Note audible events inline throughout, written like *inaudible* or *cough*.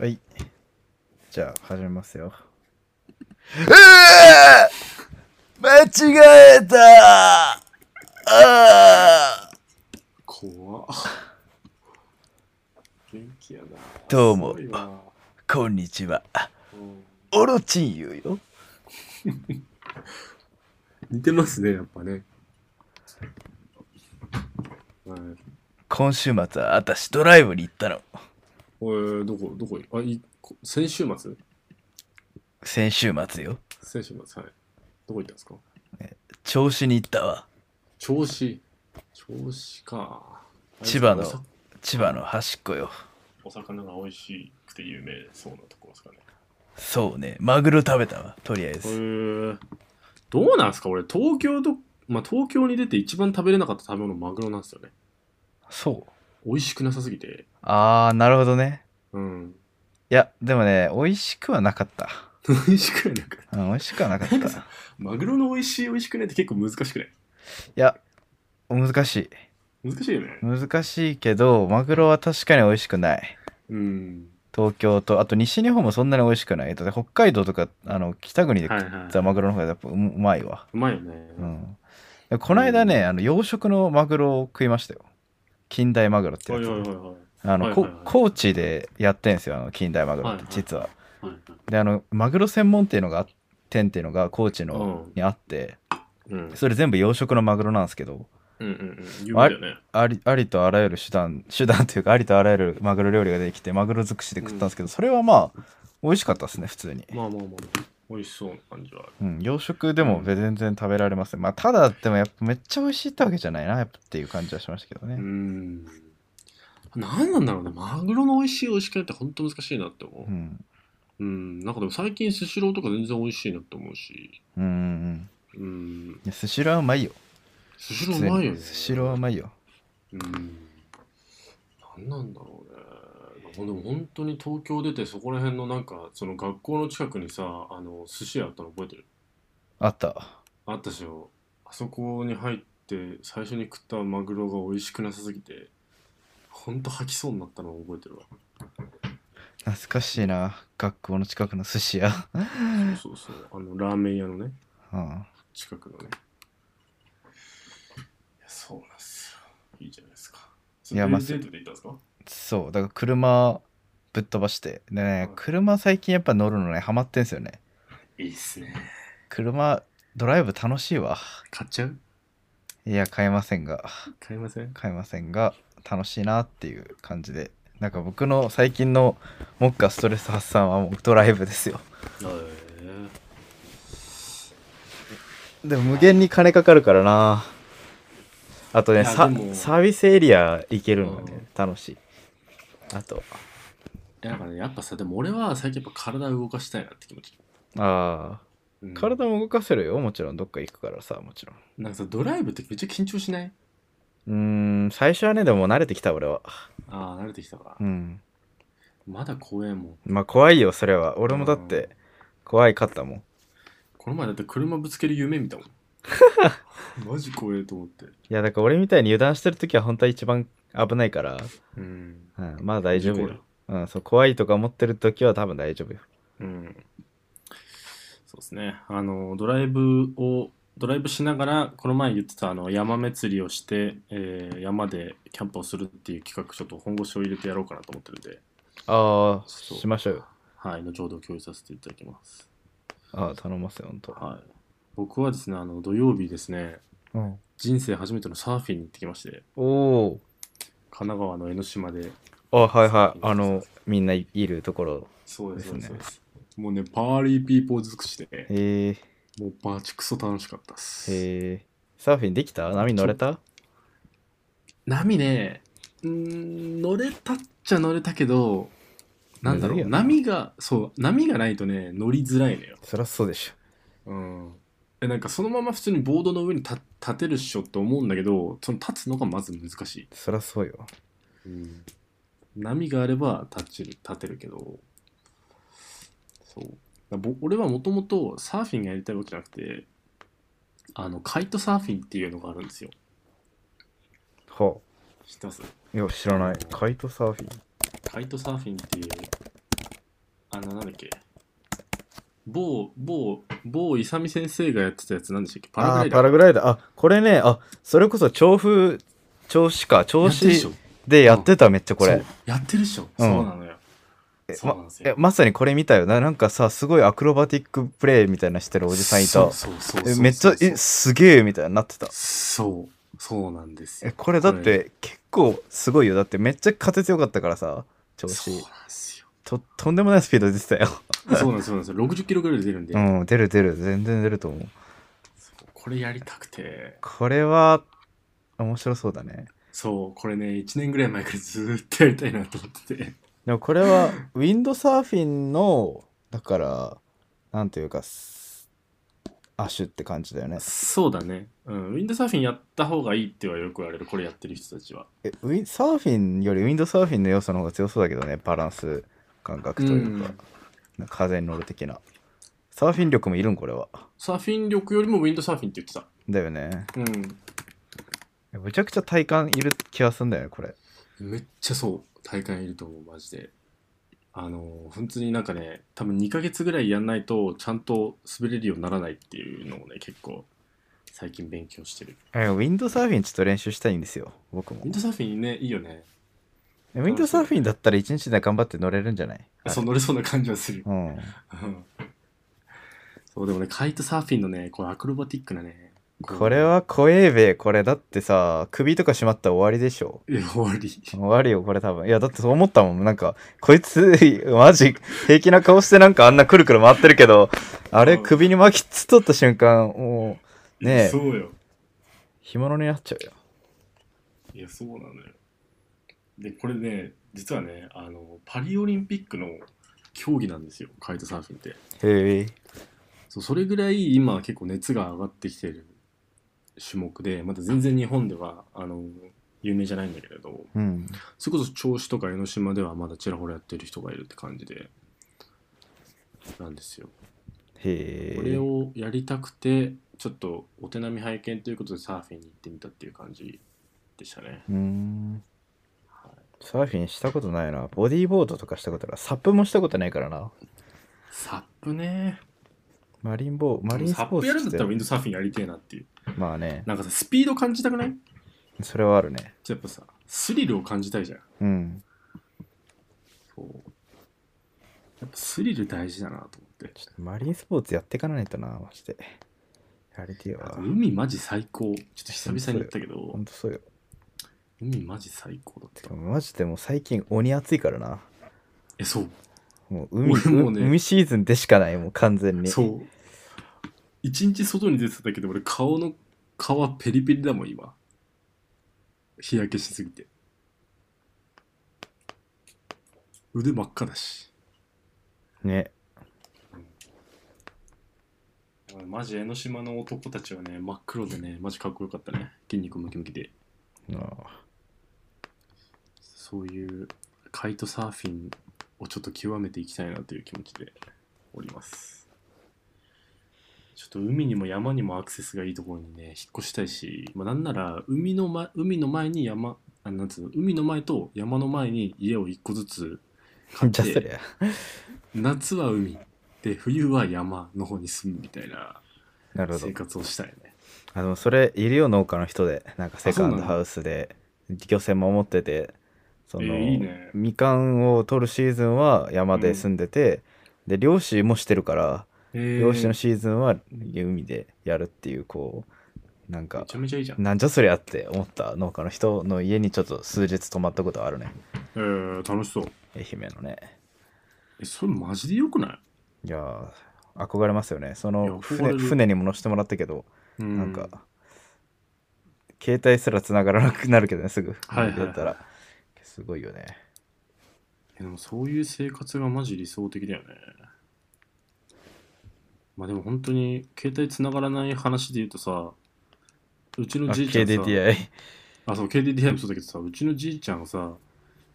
はい。じゃあ、始めますよ。*laughs* 間違えたあ怖っ元気やなどうもこんにちは。うんオロチンユよ。*laughs* 似てますねやっぱねはい今週末は私ドライブに行ったの。おいどこどこあいこ先週末？先週末よ。先週末はいどこ行ったんですか？調子に行ったわ。銚子銚子か千葉の千葉の端っこよ。お魚が美味しくて有名そうなとこですかねそうね。マグロ食べたわ。とりあえへず。ーどうなんすか？俺東京とまあ東京に出て一番食べれなかった食べ物マグロなんですよねそう。美味しくなさすぎてあー、なるほどね。うんいや、でもね、美味しくはなかった。美味しくないなんかうん、美味しくはなかった。いマグロの美味しい美味しくないって結構難しくない？や、難しい。難しいよね難しいけど、マグロは確かに美味しくない。うん東京と、あと西日本もそんなに美味しくない。だって北海道とか、あの、北国で食はいはいったマグロの方がやっぱううまいわ。うまいよねうん。でこの間ね、あの、養殖のマグロを食いましたよ。近大マグロってやつ。はいはいはいはい。あの、はいはいはい。こ高知でやってんすよ、あの、近大マグロって、はいはい。実は。はいで、あの、マグロ専門っていうのがあ、店っていうのが高知の、うん。にあって、うん。それ全部養殖のマグロなんですけど、うんうんうん。有名だよね。ありありとあらゆる手段、*laughs* 手段というか、ありとあらゆるマグロ料理ができて、マグロ尽くしで食ったんですけど、それはまあ、美味しかったですね、普通に。まあまあまあ美味しそうな感じはある。うん、洋食でも全然食べられますね。まあ、ただ、でもやっぱめっちゃ美味しいってわけじゃないな、やっぱっていう感じはしましたけどうね。ん。何なんだろうね。マグロの美味しい美味しくないって本当難しいなって思う。うん。うん。なんかでも最近スシローとか全然美味しいなって思うし。うんうんスシローはうまいよ。スシローうまいよね。スシローはうまいよ。うん。何なんだろうねでも本当に東京出てそこら辺のなんかその学校の近くにさあの寿司屋あったの覚えてる？あった。あったしよあそこに入って最初に食ったマグロが美味しくなさすぎてほんと吐きそうになったのを覚えてるわ。懐かしいな。学校の近くの寿司屋。そうそうそう。あのラーメン屋のねうん。近くのね。いやそうなんですよ。いいじゃないですか。いやまあプレゼントで行ったんですか？そう、だから車ぶっ飛ばして。でね、車最近やっぱ乗るのね、ハマってんすよね。いいっすね。車、ドライブ楽しいわ。買っちゃう？いや、買えませんが。買いません？買えませんが楽しいなっていう感じで。なんか僕の最近の目下ストレス発散はもうドライブですよ。でも無限に金かかるからな。あとねサービスエリア行けるのがね楽しいあと。だからねやっぱさでも俺は最近やっぱ体を動かしたいなって気持ち、ああ。うん。体も動かせるよもちろん。どっか行くからさもちろん。なんかさドライブってめっちゃ緊張しない？うーん最初はねでも慣れてきた俺は。ああ慣れてきたか、うん。まだ怖えもん。まあ怖いよそれは。俺もだって怖いかったもん。この前だって車ぶつける夢見たもん *laughs* マジ怖えと思って。いやだから俺みたいに油断してる時は本当は一番危ないから。うん。うん、まあ大丈夫事よ。うん、そう、怖いとか思ってる時は多分大丈夫よ。うん。そうですね。あのドライブをドライブしながらこの前言ってたあの山祭りをして、えー山でキャンプをするっていう企画ちょっと本腰を入れてやろうかなと思ってるんで。ああ、そう。しましょうよ。はい後ほど共有させていただきます。ああ、頼みますよ、ほんと。はい僕はですねあの土曜日ですねうん、人生初めてのサーフィンに行ってきましておお。神奈川の江ノ島で。あはいはい。あの、みんないいるところ。そうですね。そうですそうです。もうねパーリーピーポー尽くしてへえ、もうバチクソ楽しかったっす。へえ。サーフィンできた？波乗れた？波ねうーん乗れたっちゃ乗れたけどなんだろう波がそう波がないとね乗りづらいのよ。そりゃそうでしうんえなんかそのまま普通にボードの上に立立てるっしょって思うんだけどその立つのがまず難しい、ょ。そりゃそうよ。うん、波があれば立ちる立てるけどそうだぼ俺はもともとサーフィンがやりたいわけじゃなくてあのカイトサーフィンっていうのがあるんですよは知ってます？あ。いや、知らない。カイトサーフィン。カイトサーフィンっていうあのなんだっけ？某某某勇美先生がやってたやつなんでしたっけ？パラグライダー。パラグライダー。あこれねあそれこそ調布調子か調子でやってためっちゃこれ。やってるでしょ、うん。そうなのよ。えそうなんですよ。えまさにこれ見たよな。なんかさすごいアクロバティックプレイみたいなしてるおじさんいた。めっちゃえすげえみたいになってた。そう。そうなんですよ。えこれだって結構すごいよ。だってめっちゃ風強かったからさ調子。そうなんですよととんでもないスピード出てたよ。*laughs* そうなんですそうなんです。よ60キロぐらいで出るんで、うん出る出る。全然出ると思う。これやりたくて。これは面白そうだね。そうこれね1年ぐらい前からずーっとやりたいなと思ってて。でもこれはウィンドサーフィンのだからなんというかスアシュって感じだよね。そうだね、うん、ウィンドサーフィンやった方がいいってはよく言われる。これやってる人たちは。えウィンサーフィンよりウィンドサーフィンの要素の方が強そうだけどねバランス感覚というか、風に乗る的な。サーフィン力もいるんこれは。サーフィン力よりもウィンドサーフィンって言ってた。だよね。うん。めちゃくちゃ体感いる気がするんだよねこれ。めっちゃそう。体感いると思うマジで。あの普通になんかね多分2ヶ月ぐらいやんないとちゃんと滑れるようにならないっていうのをね結構最近勉強してる。えウィンドサーフィンちょっと練習したいんですよ僕も。ウィンドサーフィンねいいよねウィンドサーフィンだったら一日で頑張って乗れるんじゃない？そう。乗れそうな感じはする。うん。うん。そうでもねカイトサーフィンのねこうアクロバティックなねこれは怖えべこれ。だってさ首とか締まったら終わりでしょ。いや終わり。終わりよこれ多分。いやだってそう思ったもん。なんかこいつマジ平気な顔してなんかあんなくるくる回ってるけどあれうん。首に巻きつっとった瞬間もうねえそうよ干物になっちゃうよいやそうなのよでこれね実はねあのパリオリンピックの競技なんですよカイトサーフィンって。へえ。そうそれぐらい今結構熱が上がってきてる種目でまだ全然日本ではあの有名じゃないんだけれどうん。それこそ銚子とか江ノ島ではまだちらほらやってる人がいるって感じでなんですよ。へえ。これをやりたくてちょっとお手並み拝見ということでサーフィンに行ってみたっていう感じでしたね、うーん。はい、サーフィンしたことないな。ボディーボードとかしたことない。サップもしたことないからな。サップね。マリンボーマリンスサッポーツプやるんだったらウてィンドサーフィンやりてえなっていう。まあね。なんかさスピード感じたくない？それはあるね。やっぱさスリルを感じたいじゃん。うん。そう。やっぱスリル大事だなと思って。ちょっとマリンスポーツやっていかないとなマジでやりてえわ。海マジ最高。ちょっと久々に言ったけど。ほんとそうよ海マジ最高だった。でもマジでもう最近鬼暑いからな。えそう。もう海俺もねう海シーズンでしかないもう完全に。そう。一日外に出てたけど俺顔の皮ペリペリだもん今。日焼けしすぎて。腕真っ赤だし。ね。マジ江ノ島の男たちはね真っ黒でねマジかっこよかったね。筋肉ムキムキで。ああそういうカイトサーフィンをちょっと極めていきたいなという気持ちでおります。ちょっと海にも山にもアクセスがいいところにね引っ越したいし、まあ、なんなら海の,、ま、海の前に山あなんつうの海の前と山の前に家を一個ずつ買ってゃ夏は海で冬は山の方に住むみたいな生活をしたいね。あのそれいるよ農家の人で。なんかセカンドハウスで漁船も持っててその、えーいいね。みかんを取るシーズンは山で住んでて、で漁師もしてるからえ漁師のシーズンは海でやるっていうこうなんめかちゃめちゃいいじゃん。なんじゃそりゃって思った農家の人の家にちょっと数日泊まったことあるね。えー、楽しそう。愛媛のね。えそれマジでよくない？いやー憧れますよね。そいやの憧れる。船船にも乗せてもらったけど、うなんか携帯すら繋がらなくなるけどねすぐ。はいはいはい。やったらすごいよね。えでもそういう生活がマジ理想的だよね。まあでも本当に携帯つながらない話で言うとさ、うちのあじいちゃんさ、KDDI あ、そう、KDDI もそうだけどさ、うちのじいちゃんがさ、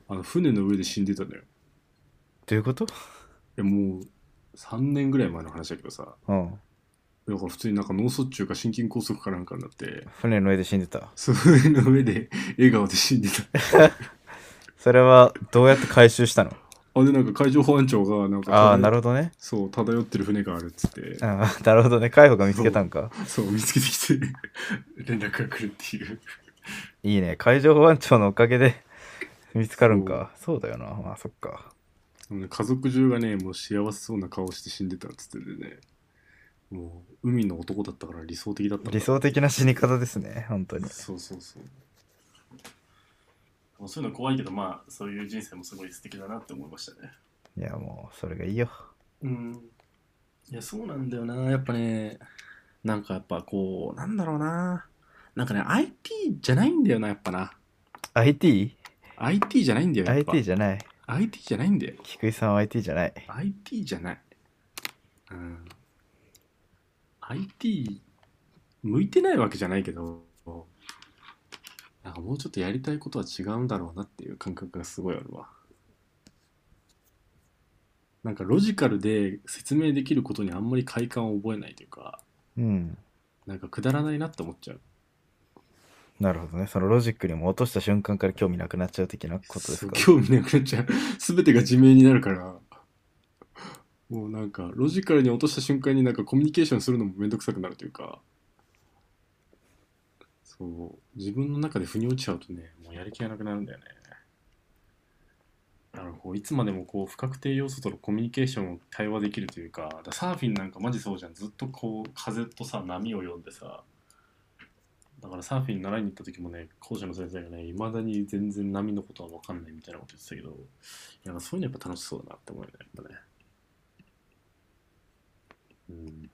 あの船の上で死んでたのよ。いどういうこと？やもう3年ぐらい前の話だけどさ、うん。だから普通になんか脳卒中か心筋梗塞かなんかになって、船の上で死んでた。船の上で笑顔で死んでた。*laughs* それはどうやって回収したの？あでなんか海上保安庁がなんかああ、なるるほどね。そう漂ってる船があるっつってあーなるほどね。海保が見つけたんか。そう見つけてきて *laughs* 連絡が来るっていういいね。海上保安庁のおかげで *laughs* 見つかるんか。そうだよな。まあ、そっか。家族中がねもう幸せそうな顔して死んでたっつっててねもう海の男だったから理想的だった理想的な死に方ですね。本当に。そうそうそうもうそういうの怖いけどまあそういう人生もすごい素敵だなって思いましたね。いや、もう、それがいいよ。うん。いやそうなんだよな。やっぱねなんかやっぱこうなんだろうな。なんかね IT じゃないんだよなやっぱな。IT?IT IT じゃないんだよやっぱ。じゃない。IT じゃないんだよ。菊井さんは IT じゃない。IT じゃない。うん、IT 向いてないわけじゃないけどなんかもうちょっとやりたいことは違うんだろうなっていう感覚がすごいあるわなんかロジカルで説明できることにあんまり快感を覚えないというかうん。なんかくだらないなって思っちゃうなるほどね。そのロジックにも落とした瞬間から興味なくなっちゃう的なことですか？興味なくなっちゃう全てが自明になるからもうなんかロジカルに落とした瞬間になんかコミュニケーションするのもめんどくさくなるというかそう自分の中で腑に落ちちゃうとねもうやる気がなくなるんだよね。だからこういつまでもこう不確定要素とのコミュニケーションを対話できるというかだかサーフィンなんかマジそうじゃん。ずっとこう風とさ波を読んでさ。だからサーフィン習いに行った時もね講師の先生がねいまだに全然波のことは分かんないみたいなこと言ってたけどいやそういうのやっぱ楽しそうだなって思うよねやっぱね。うん。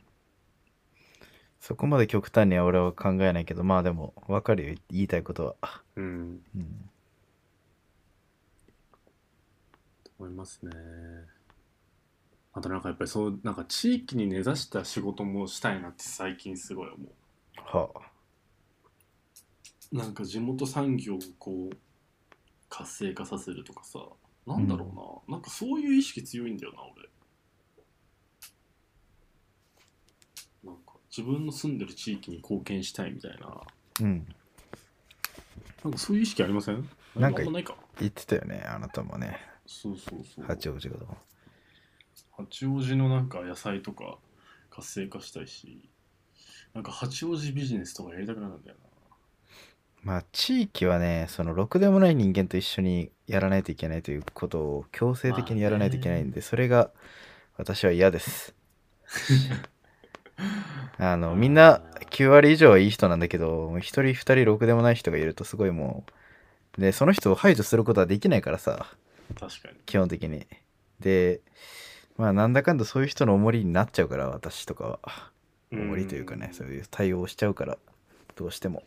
そこまで極端には俺は考えないけど、まあでも、わかるよ。言いたいことは。うんうん。思いますねあとなんかやっぱりそうなんか地域に根ざした仕事もしたいなって最近すごい思うはあ。なんか地元産業をこう活性化させるとかさなんだろうな、なんかそういう意識強いんだよな俺なんか自分の住んでる地域に貢献したいみたいな。うん。なんかそういう意識ありません？なんかあんまないか。言ってたよね。あなたもね。そうそうそう。八王子がどう八王子のなんか野菜とか活性化したいし。なんか八王子ビジネスとかやりたくなるんだよまあ地域はねそのろくでもない人間と一緒にやらないといけないということを強制的にやらないといけないんで、それが私は嫌です *laughs* *laughs* あのみんな9割以上はいい人なんだけど1人2人ろくでもない人がいるとすごいもうでその人を排除することはできないからさ。な確かに。基本的に。でまあなんだかんだそういう人の重りになっちゃうから私とかは。重りというかねそういう対応をしちゃうからどうしても。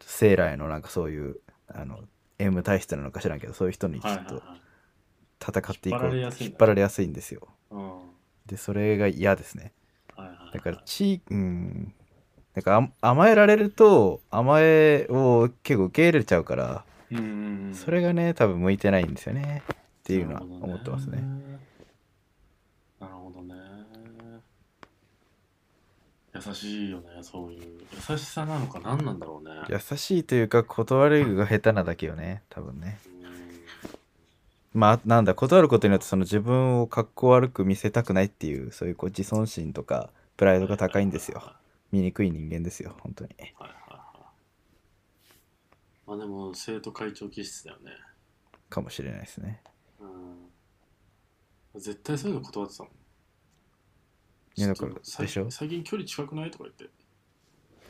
生来のなんかそういうあの M 体質なのか知らんけどそういう人にちょっと戦っていこう。引っ張られやすいんだ引っ張られやすいんですよ。うん。はでそれが嫌ですねだから地域うんなんか甘甘えられると甘えを結構受け入れちゃうからうんうんうん。それがね多分向いてないんですよね。っていうのは思ってますね。なるほどね。優しいよねそういう。優しさなのか何なんだろうね。優しいというか断るが下手なだけよね多分ね。うんまあなんだ断ることによってその自分を格好悪く見せたくないっていうそういうこう自尊心とかプライドが高いんですよ。醜い人間ですよ本当に。はいはいはい。まあでも生徒会長気質だよね。かもしれないですね。うん。絶対そういうの断ってたもん。いやだから最近距離近くないとか言って。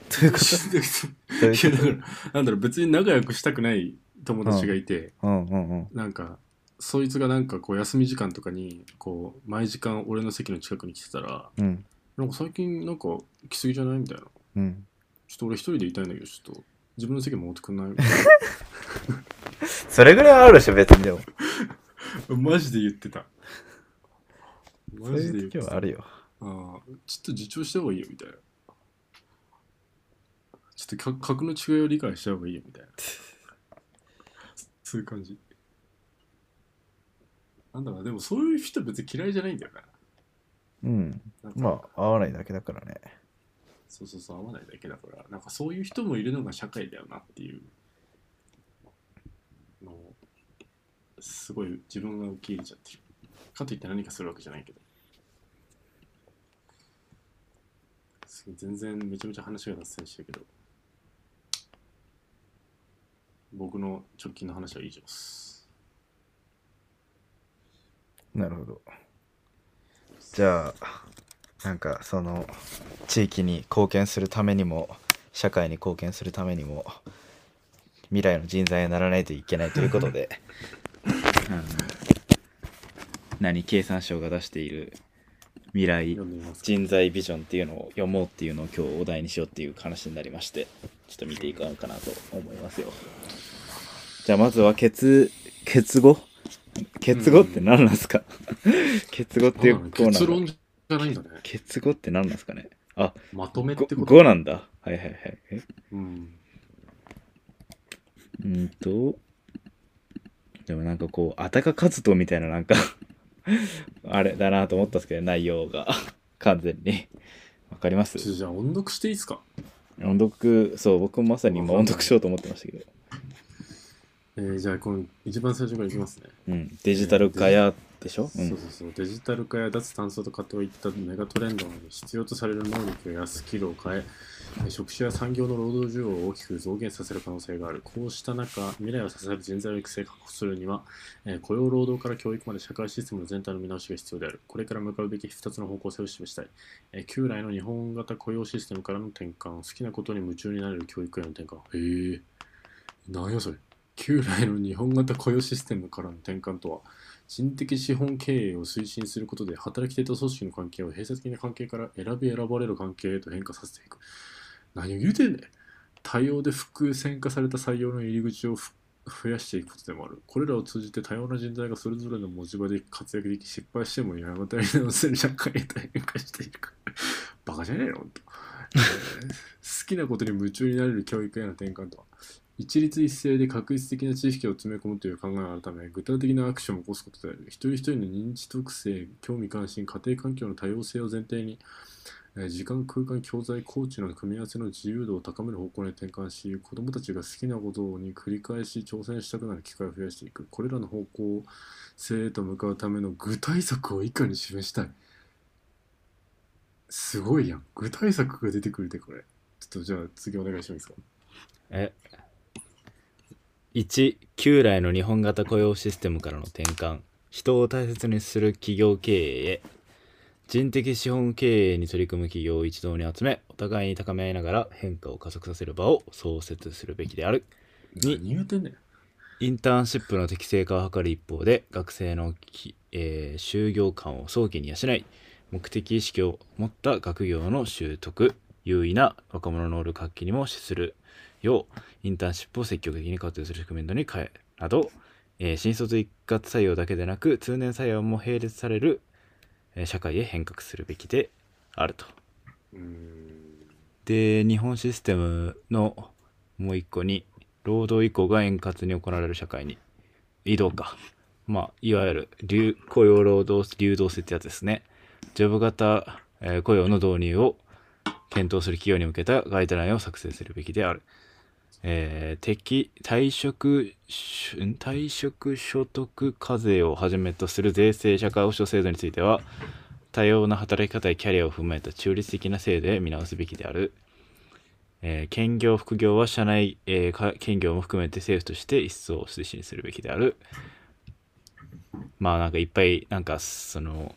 というこいと？ど *laughs* ういやだからなんだろう別に仲良くしたくない友達がいて、と？うんうんうん。なんかそいつがなんかこう休み時間とかにこう毎時間俺の席の近くに来てたらうん。なんか最近なんか来すぎじゃないみたいな。うん。ちょっと俺一人でいたいんだけどちょっと自分の席持ってくんない？*laughs* それぐらいはあるでしょ別にでも。*laughs* マジで言ってた。そういう時はあるよ。ああちょっと自重した方がいいよみたいな。ちょっとか格の違いを理解した方がいいよみたいな。*laughs* そういう感じなんだろうでもそういう人別に嫌いじゃないんだよな。うん。なんか。まあ合わないだけだからね。そうそうそう合わないだけだから。なんかそういう人もいるのが社会だよなっていう。のをすごい自分が受け入れちゃってる。かといって何かするわけじゃないけど。すごい全然めちゃめちゃ話が脱線してるけど。僕の直近の話は以上ですなるほど。じゃあなんかその地域に貢献するためにも社会に貢献するためにも未来の人材にならないといけないということで。*laughs* 何経産省が出している未来人材ビジョンっていうのを読もうっていうのを今日お題にしようっていう話になりましてちょっと見ていこうかなと思いますよ。じゃあまずは結結語？結語って何なんですか、結語っていうあコーナー結論じゃないんだね。結語って何なんですかね？あまとめってごこと？語なんだ。はいはいはい。え？うん。うんとでもなんかこうあたか活動みたいななんかあれだなと思ったんですけど内容が。完全に。わかります？じゃあ音読していいですか？音読そう僕もまさに今音読しようと思ってましたけど、えー、じゃあこの一番最初からいきますね。うん、デジタル化やでしょ、うん。そうそうそう。デジタル化や脱炭素化といったメガトレンドに必要とされる能力やスキルを変ええー職種や産業の労働需要を大きく増減させる可能性がある。こうした中未来を支える人材を育成確保するには、えー雇用労働から教育まで社会システムの全体の見直しが必要である。これから向かうべき2つの方向性を示したい、えー旧来の日本型雇用システムからの転換好きなことに夢中になれる教育への転換。へえ何やそれ旧来の日本型雇用システムからの転換とは人的資本経営を推進することで働き手と組織の関係を閉鎖的な関係から選び選ばれる関係へと変化させていく。何を言うてんねん多様で複線化された採用の入り口を増やしていくことでもある。これらを通じて多様な人材がそれぞれの持ち場で活躍でき、失敗してもやがてやり直せる社会へと変化していく。バカじゃねえの、ほんとえー好きなことに夢中になれる教育への転換とは、一律一斉で確実的な知識を詰め込むという考えがあるため、具体的なアクションを起こすことである。一人一人の認知特性、興味関心、家庭環境の多様性を前提に、時間、空間、教材、コーチの組み合わせの自由度を高める方向に転換し、子どもたちが好きなことに繰り返し挑戦したくなる機会を増やしていく。これらの方向性へと向かうための具体策を以下に示したい。すごいやん。具体策が出てくるってこれ。ちょっとじゃあ次お願いしてもいいですか。え1旧来の日本型雇用システムからの転換。人を大切にする企業経営へ。人的資本経営に取り組む企業を一堂に集めお互いに高め合いながら変化を加速させる場を創設するべきである。に何言うてんねん。インターンシップの適正化を図る一方で学生のき、えー就業感を早期に養い目的意識を持った学業の習得優位な若者能力発揮にも資するようインターンシップを積極的に活用する仕組みに変えなど、えー新卒一括採用だけでなく通年採用も並列される、えー社会へ変革するべきであると。で日本システムのもう一個に労働移行が円滑に行われる社会に移動か。*laughs* まあいわゆる流雇用労働流動性ってやつですね。ジョブ型、えー雇用の導入を検討する企業に向けたガイドラインを作成するべきである、えー適退職退職所得課税をはじめとする税制社会保障制度については多様な働き方やキャリアを踏まえた中立的な制度へ見直すべきである。えー兼業、副業は社内、えーか兼業も含めて政府として一層推進するべきである。まあなんかいっぱい、なんかその、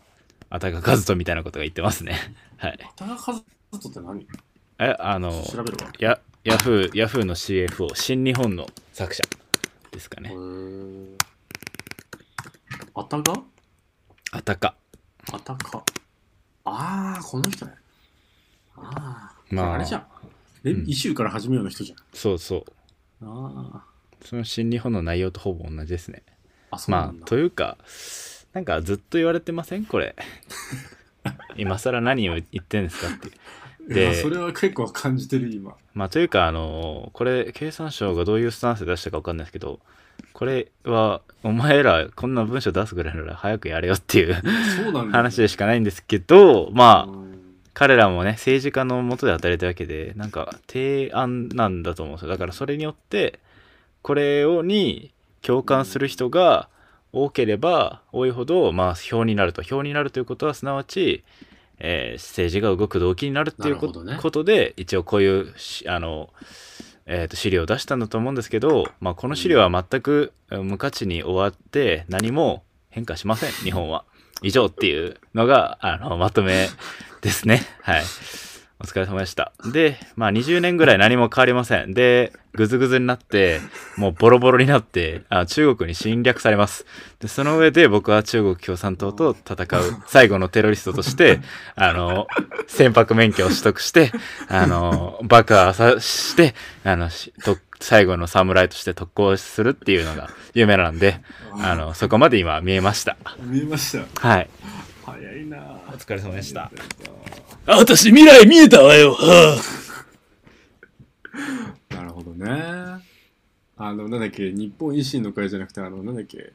あたかかずとみたいなことが言ってますね。はい。タカカズトって何？え、あの、調べるわ。や、ヤフー、ヤフーの CFO、新日本の作者ですかへね。ーあたがあたか。あたか。ああ、この人ね。ああ。まああれじゃん。え、うんイシューから始めようの人じゃん。そうそう。あその新日本の内容とほぼ同じですね。あ。あ、そうなまんだ。あというかなんかずっと言われてません？これ *laughs* 今更何を言ってんですかってでそれは結構感じてる今。まあというかあのこれ経産省がどういうスタンスで出したか分かんないですけどこれはお前らこんな文章出すぐらいなら早くやれよっていうそうなんだ。話でしかないんですけどまあうん彼らもね政治家のもとで働いたわけでなんか提案なんだと思うんですよだからそれによってこれをに共感する人が多ければ多いほど、まあ、票になると。票になるということは、すなわち、えー政治が動く動機になるっていうこなるほどねことで、一応こういうし、あの、えーと資料を出したんだと思うんですけど、まあ、この資料は全くうん無価値に終わって何も変化しません、日本は。以上っていうのが、あの、まとめですね。はい。お疲れ様でした。で、まあ20年ぐらい何も変わりません。で、ぐずぐずになって、もうボロボロになって、あ中国に侵略されます。で、その上で僕は中国共産党と戦う最後のテロリストとして、あの、船舶免許を取得して、あの、爆破さして、あの、しと最後の侍として特攻するっていうのが夢なんで、あの、そこまで今見えました。見えました。はい。早いなお疲れ様でした。あ、私未来見えたわよ。は *laughs* なるほどね。あの、なんだっけ、日本維新の会じゃなくて、あの、なんだっけ、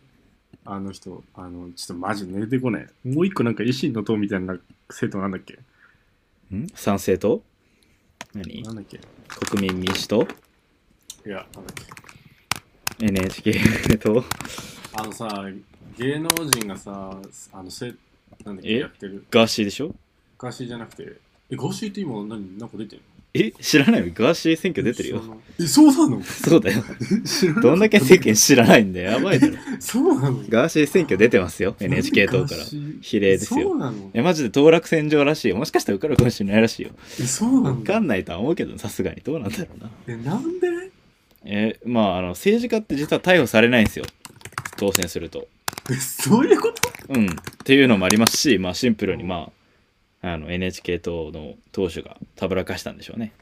あの人、あの、ちょっとマジ出てこない。もう一個なんか維新の党みたいな政党なんだっけ？ん？賛成党？何？なんだっけ？国民民主党？いや、なんだっけ ?NHK 党？あのさ、芸能人がさ、あの、せなんだっけ、え？やってる。ガーシーでしょ？ガーシーじゃなくて、え、ガーシーって今何、なんか出てるえ知らないよガーシー選挙出てるよ。の？え、そうなの？そうだよ。*laughs* どんだけ世間知らないんだよ。やばいだろ。*laughs* そうなの？ガーシー選挙出てますよ。NHK 党から比例ですよそうなの？え、マジで当落線上らしいよ。もしかしたら受かるかもしれないらしいよ。え、そうなわのかんないとは思うけど、さすがに。どうなんだろうな。え、なんで？え、まあ、あの、政治家って実は逮捕されないんですよ。当選すると。え、そういうこと？うん。っていうのもありますし、まあ、シンプルに、まあ、あの、NHK 党の党首がたぶらかしたんでしょうね。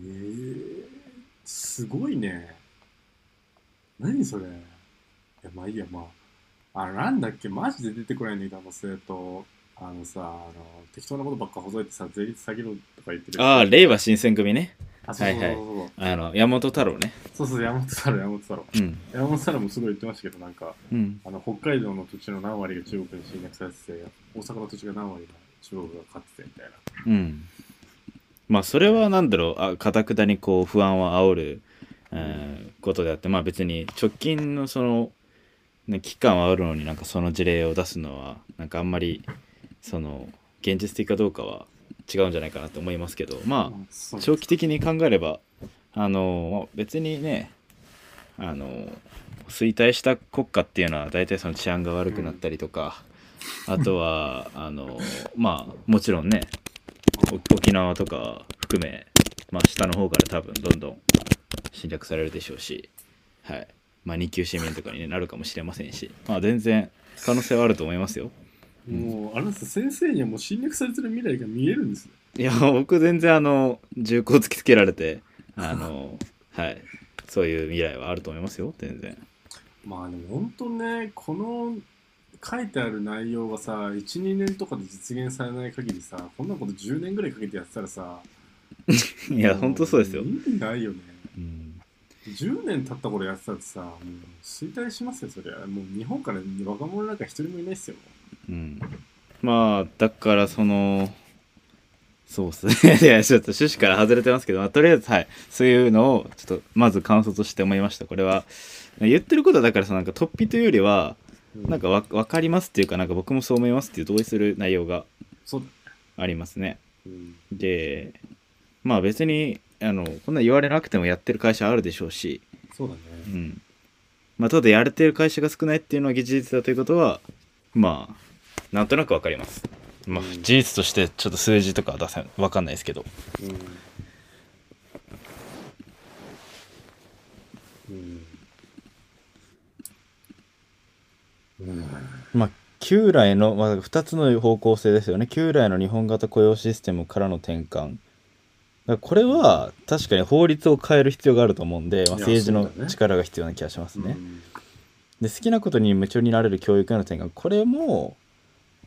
えー、すごいね。何それ。いや、まあいいや、まあ。あ、なんだっけ、マジで出てこないんだけど、あの生徒。あのさ、あの、適当なことばっかほざいてさ、税率下げろとか言ってる。ああ、令和新選組ね。あ、そうそうそうはいそう。あの、山本太郎ね。そうそう、山本太郎、山本太郎。うん。山本太郎もすごい言ってましたけど、なんか、うん。あの、北海道の土地の何割が中国に侵略されてて、大阪の土地が何割が中国が勝っててみたいな。うん。まあ、それはなんだろう、あ、かたくなにこう、不安を煽る、うん、ことであって、まあ別に直近のその、ね、期間を煽るのになんかその事例を出すのは、なんかあんまり、その、現実的かどうかは違うんじゃないかなと思いますけど、まあ、長期的に考えればあの別にねあの衰退した国家っていうのは大体その治安が悪くなったりとか、あとはあのまあもちろんねお沖縄とか含め、まあ、下の方から多分どんどん侵略されるでしょうし、はい。まあ、二級市民とかに、ね、なるかもしれませんし、まあ、全然可能性はあると思いますよ。もう、あれです先生にはもう侵略されてる未来が見えるんですよ。いや僕全然あの銃口突きつけられて *laughs* あのはいそういう未来はあると思いますよ全然まあでも本当ね、この書いてある内容がさ、1、2年とかで実現されない限りさ、こんなこと10年ぐらいかけてやってたらさ、*laughs* いや本当そうですよ、意味ないよね。うん、10年経った頃やってたらさ、もう衰退しますよ、そりゃ。もう日本から若者なんか一人もいないっすよ。うん、まあだからそのそうっすね。*laughs* いやちょっと趣旨から外れてますけど、まあ、とりあえずはい。そういうのをちょっとまず観察して思いましたこれは。言ってることはだからそのなんか突飛というよりはなんかわ分かりますっていうかなんか僕もそう思いますっていう同意する内容が。ありますね。うん。でまあ別にあのこんな言われなくてもやってる会社あるでしょうし、そうだね。うん。まあ、ただやれてる会社が少ないっていうのは事実だということはまあなんとなくわかります、まあ、うん事実としてちょっと数字とかは出せわかんないですけどうん。うん。うん。まあ旧来の、まあ、2つの方向性ですよね旧来の日本型雇用システムからの転換これは確かに法律を変える必要があると思うんで、まあ、政治の力が必要な気がしますね。うんで好きなことに夢中になれる教育への転換これも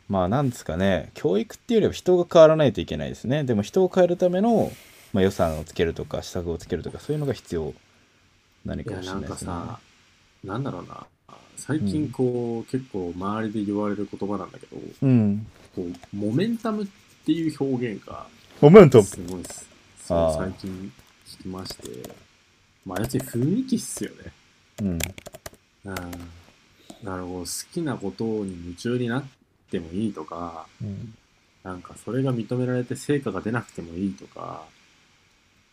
まあなんですかね教育っていうよりは人が変わらないといけないですね。でも人を変えるための、まあ、予算をつけるとか施策をつけるとかそういうのが必要何いやかもしれなんかないですねさ、なんだろうな、最近こう、結構周りで言われる言葉なんだけど、うん。こうモメンタムっていう表現がモメント。すごいです。最近聞きまして、まあ、要するに雰囲気っすよね。うん。うん。だからこう好きなことに夢中になってもいいとか、うんなんかそれが認められて成果が出なくてもいいとか、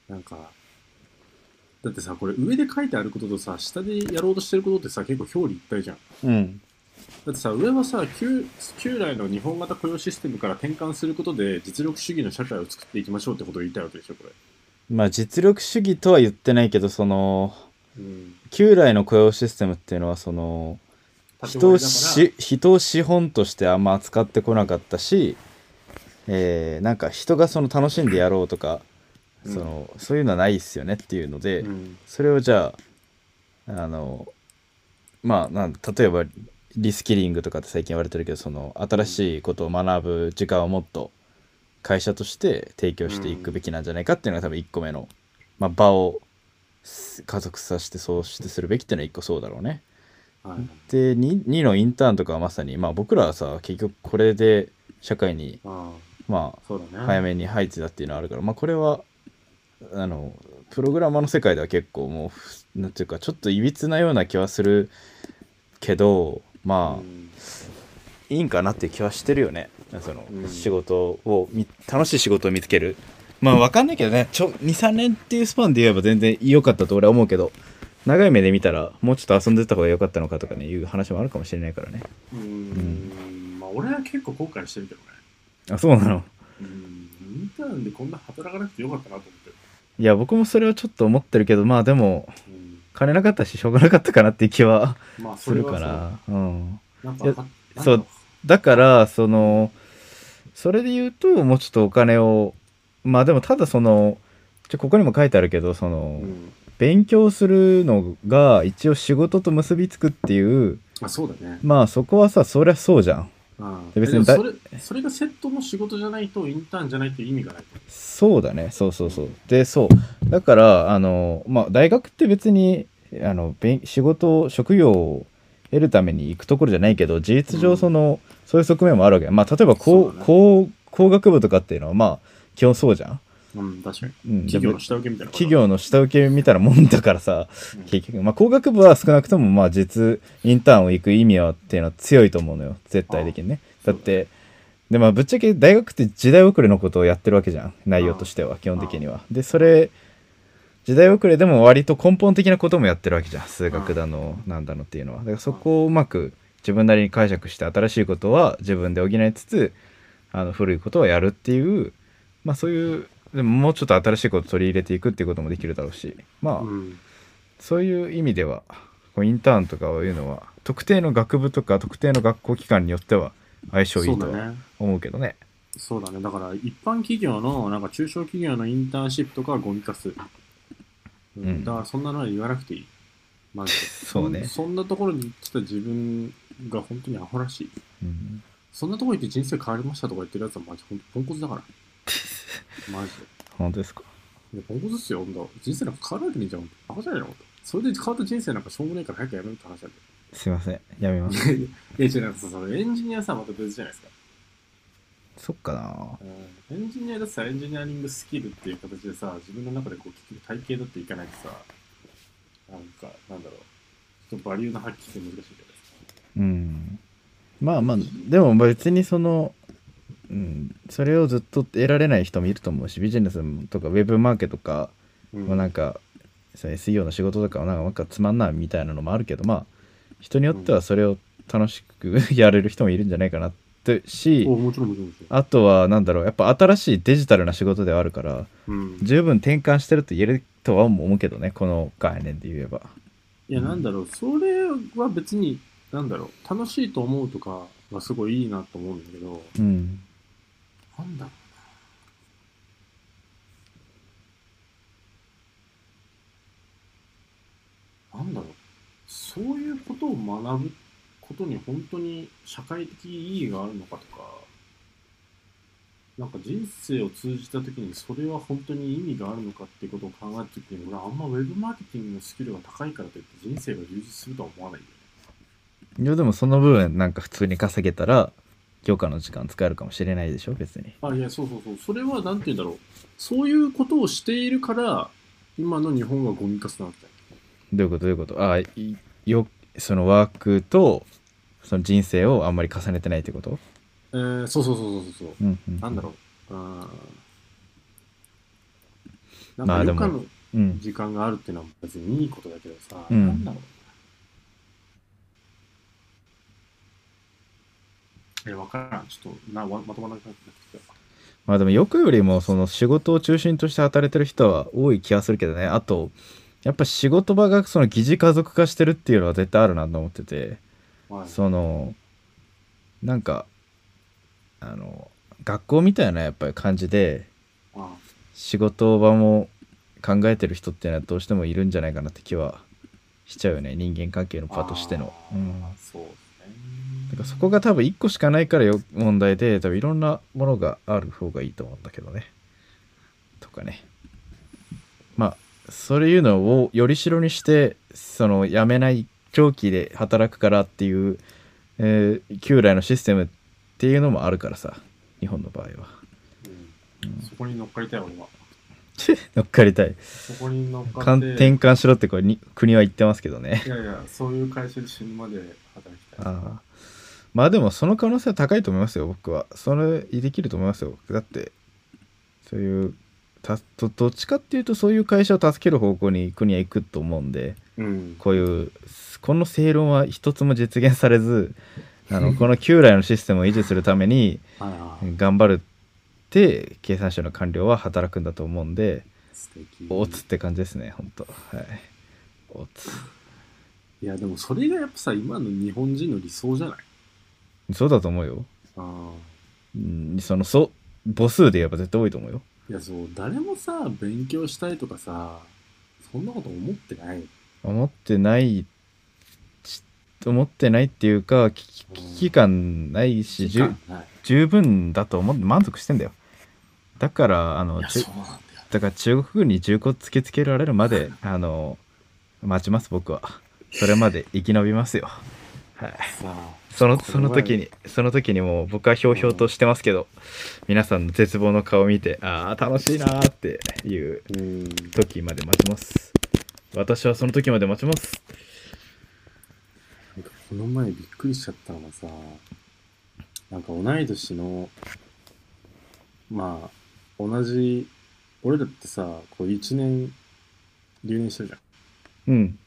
なんか、だってさ、これ上で書いてあることとさ、下でやろうとしてることってさ、結構表裏一体じゃん。うんだってさ、上はさ、旧旧来の日本型雇用システムから転換することで実力主義の社会を作っていきましょうってことを言いたいわけでしょ、これ。まあ実力主義とは言ってないけどそのうん。旧来の雇用システムっていうのはその人をし人を資本としてあんま扱ってこなかったし、えーなんか人がその楽しんでやろうとか、うんそのそういうのはないっすよねっていうので、うん。それをじゃああのまあなん例えばリスキリングとかって最近言われてるけどその新しいことを学ぶ時間をもっと会社として提供していくべきなんじゃないかっていうのが多分1個目の、まあ、場をす加速させて創出するべきっていうのは1個そうだろうね。はい。で 2, 2のインターンとかはまさにまあ僕らはさ結局これで社会にああ、まそうだね。あ早めに入ってたっていうのはあるからまあこれはあのプログラマーの世界では結構もうふなんていうかちょっといびつなような気はするけどまあ、うんいいんかなっていう気はしてるよね。その、うん。仕事をみ楽しい仕事を見つける。まあわかんないけどねちょ23年っていうスパンで言えば全然良かったと俺は思うけど長い目で見たらもうちょっと遊んでた方が良かったのかとかねいう話もあるかもしれないからねうーん。まあ、俺は結構後悔してるけどね。あそうなの？うん。インターンでこんな働かなくてよかったなと思ってる。いや僕もそれはちょっと思ってるけどまあでもうん。金なかったししょうがなかったかなっていう気はまあ、するかなうんなんかそうだからそのそれで言うともうちょっとお金をまあでもただそのちょここにも書いてあるけどその、うん。勉強するのが一応仕事と結びつくっていうあ、そうだね。まあそこはさそりゃそうじゃん。うん別にだそれそれがセットの仕事じゃないとインターンじゃないという意味がない。そうだね。そうそうそう。でそう。だからあのまあ大学って別にあの勉仕事職業を得るために行くところじゃないけど事実うん。上その、そういう側面もあるわけ。まあ例えば工,、ね。工工学部とかっていうのはまあ基本そうじゃん、うん、確かに。うん、企業の下請けみたいな。企業の下請けみたいなもんだからさ、うん。結局。まあ工学部は少なくともまあ実インターンを行く意味はっていうのは強いと思うのよ。絶対的にね。あだってでまあぶっちゃけ大学って時代遅れのことをやってるわけじゃん。内容としては基本的には。でそれ時代遅れでも割と根本的なこともやってるわけじゃん。数学だのなんだのっていうのは。だからそこをうまく自分なりに解釈して新しいことは自分で補いつつあの古いことはやるっていうまあそういうでももうちょっと新しいことを取り入れていくっていうこともできるだろうしまあ、うん。そういう意味ではこうインターンとかいうのは特定の学部とか特定の学校機関によっては相性いいと。思うけどね。そうだね。だから、一般企業の、なんか中小企業のインターンシップとかはゴミ化する。ううんだから、そんなのは言わなくていい。マジで。そうねそそんなところに行ってた自分が本当にアホらしい。うんそんなところ行って人生変わりましたとか言ってるやつはマジ本当ポンコツだから。マジ本当ですか？で。いやポンコツっすよ、本当人生なんか変わるわけねえじゃん。バカじゃないの？それで変わった人生なんかしょうもないから早くやめるって話なんだよ。すいませんやめます。いや、違う、なんかさ、そのエンジニアさ、また別じゃないですか。そっかなうんエンジニアだってさ、エンジニアリングスキルっていう形でさ、自分の中でこう、結局体系だっていかないとさ、なんか、なんだろう、ちょっとバリューの発揮って難しいじゃないですか。うん。まあまあでも別にその、うん、それをずっと得られない人もいると思うしビジネスとかウェブマーケとか、うん。まあなんかそう SEO の仕事とかはなんかなんかつまんないみたいなのもあるけどまあ人によってはそれを楽しく *laughs* やれる人もいるんじゃないかなってし。あとはなんだろうやっぱ新しいデジタルな仕事ではあるからうん。十分転換してると言えるとは思うけどねこの概念で言えば。いや、なんだろう、それは別に、なんだろう、楽しいと思うとかはすごいいいなと思うんだけど、うんなんだ？ろうな。なんだろう？そういうことを学ぶことに本当に社会的意義があるのかとか、なんか人生を通じた時にそれは本当に意味があるのかっていうことを考えた時に、俺はあんまウェブマーケティングのスキルが高いからといって人生が充実するとは思わないよね。いやでもその分なんか普通に稼げたら許可の時間使えるかもしれないでしょ別にあ、いや、そうそうそう。それは、なんて言うんだろう。そういうことをしているから、今の日本はゴミ化すなん。どういうこと？どういうこと？あいよそのワークとその人生をあんまり重ねてないってこと？えー、そうそうそうそうそう。うんうんなんだろう。あーなんか余暇のうん時間があるっていうのは別にいいことだけどさ、うんなんだろう。え、わからん。ちょっとなわまとまらなくなってきた。まあでもよくよりもその仕事を中心として働いてる人は多い気がするけどね。あとやっぱ仕事場がその疑似家族化してるっていうのは絶対あるなと思ってて。はい、そのなんかあの学校みたいなやっぱり感じであ仕事場も考えてる人っていうのはどうしてもいるんじゃないかなって気はしちゃうよね。人間関係の場としての。うん。そうそこが多分1個しかないからよ問題で多分いろんなものがある方がいいと思うんだけどね。とかね。まあそういうのをよりしろにしてその辞めない長期で働くからっていう、えー旧来のシステムっていうのもあるからさ日本の場合は。うんそこに乗っかりたい俺は。*laughs* 乗っかりたい。そこに乗っかって。転換しろってこれに国は言ってますけどねい。やいや、そういう会社で死ぬまで働きたい。ああまあでもその可能性は高いと思いますよ僕はそれできると思いますよだってそういうたどどっちかっていうとそういう会社を助ける方向に国は行くと思うんでうん。こういうこの正論は一つも実現されずあの *laughs* この旧来のシステムを維持するために。頑張るって経産省の官僚は働くんだと思うんで。おつって感じですね本当はいおついや、でもそれがやっぱさ、今の日本人の理想じゃない？そうだと思うよああ。うんそのそう母数で言えば絶対多いと思うよいや、そう、誰もさ、勉強したいとかさ、そんなこと思ってない。思ってないし思ってないっていうか危機危機感ないしじゅない。十分だと思って満足してんだよだからあのいや、ちゅそうなんだよ。だから中国軍に銃口突きつけられるまで *laughs* あの待ちます僕はそれまで生き延びますよはいさあ、そのその時にその時にもう僕はひょうひょうとしてますけど皆さんの絶望の顔を見てああ楽しいなーっていううん。時まで待ちます私はその時まで待ちますなんかこの前びっくりしちゃったのがさ、なんか同い年の、まあ、同じ、俺らってさ、こう1年留年してるじゃうんん。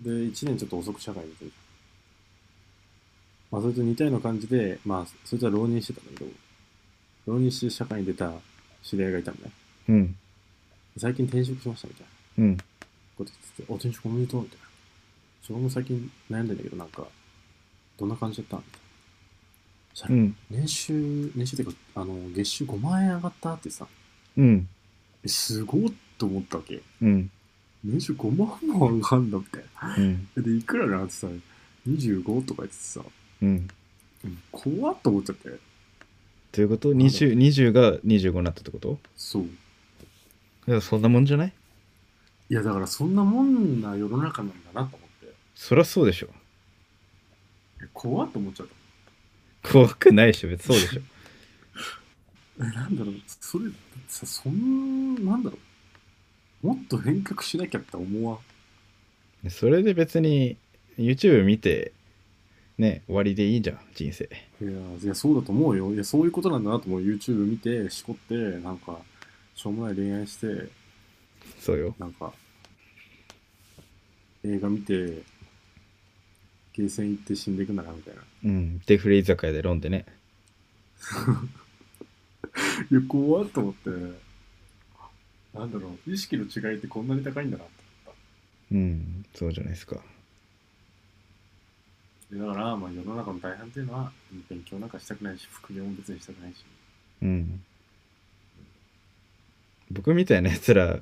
で、1年ちょっと遅く社会に出てる。まあ、それと似たような感じで、まあ、そいつは浪人してたんだけど、浪人して社会に出た知り合いがいたのね。うん最近転職しましたみたいな。うんこと言ってて、お、転職おめでとうみたいな。自分も最近悩んでんだけど、なんか、どんな感じだったみたいな。うん年収、年収っていうか、あの、月収5万円上がったってさ、うんえすごいって思ったわけ。うん年収5万も上がんだみたいな。うん *laughs* で、いくらなんてさ、25とか言ってさ、うんうん怖っと思っちゃって。どういうこと？20, ?20 が25になったってこと？そう。いやそんなもんじゃない？いや、だからそんなもんな世の中なんだなと思って。そりゃそうでしょえ怖っと思っちゃった。怖くないでしょ別にそうでしょ *laughs* え、なんだろう、それ、さ、そん、なんだろう？もっと変革しなきゃって思わん？それで別に YouTube 見てね終わりでいいじゃん人生。いや、いや、そうだと思うよ。いや、そういうことなんだなと思う。YouTube 見て、しこって、なんか、しょうもない恋愛して、そうよ。なんか、映画見て、ゲーセン行って死んでいくんだな、みたいな。うんデフレ居酒屋で飲んでね。*laughs* いや、怖っと思って、なんだろう、意識の違いってこんなに高いんだなと思っうんそうじゃないですかだから、まあ、世の中の大半っていうのは、勉強なんかしたくないし、副業も別にしたくないし。うん。僕みたいなやつら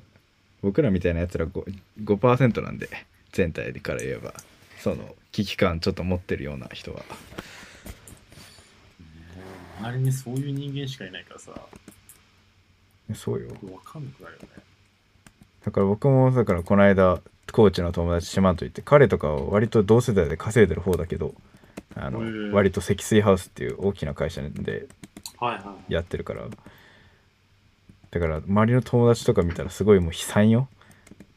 僕らみたいなやつら 5%, 5なんで全体から言えば。その危機感ちょっと持ってるような人は。周りにそういう人間しかいないからさ、そうよ。わかんなくなるよね。だから僕もだからこの間コーチの友達島と言って彼とかは割と同世代で稼いでる方だけどあの割と積水ハウスっていう大きな会社ではいはいはい。やってるから。だから周りの友達とか見たらすごいもう悲惨よ。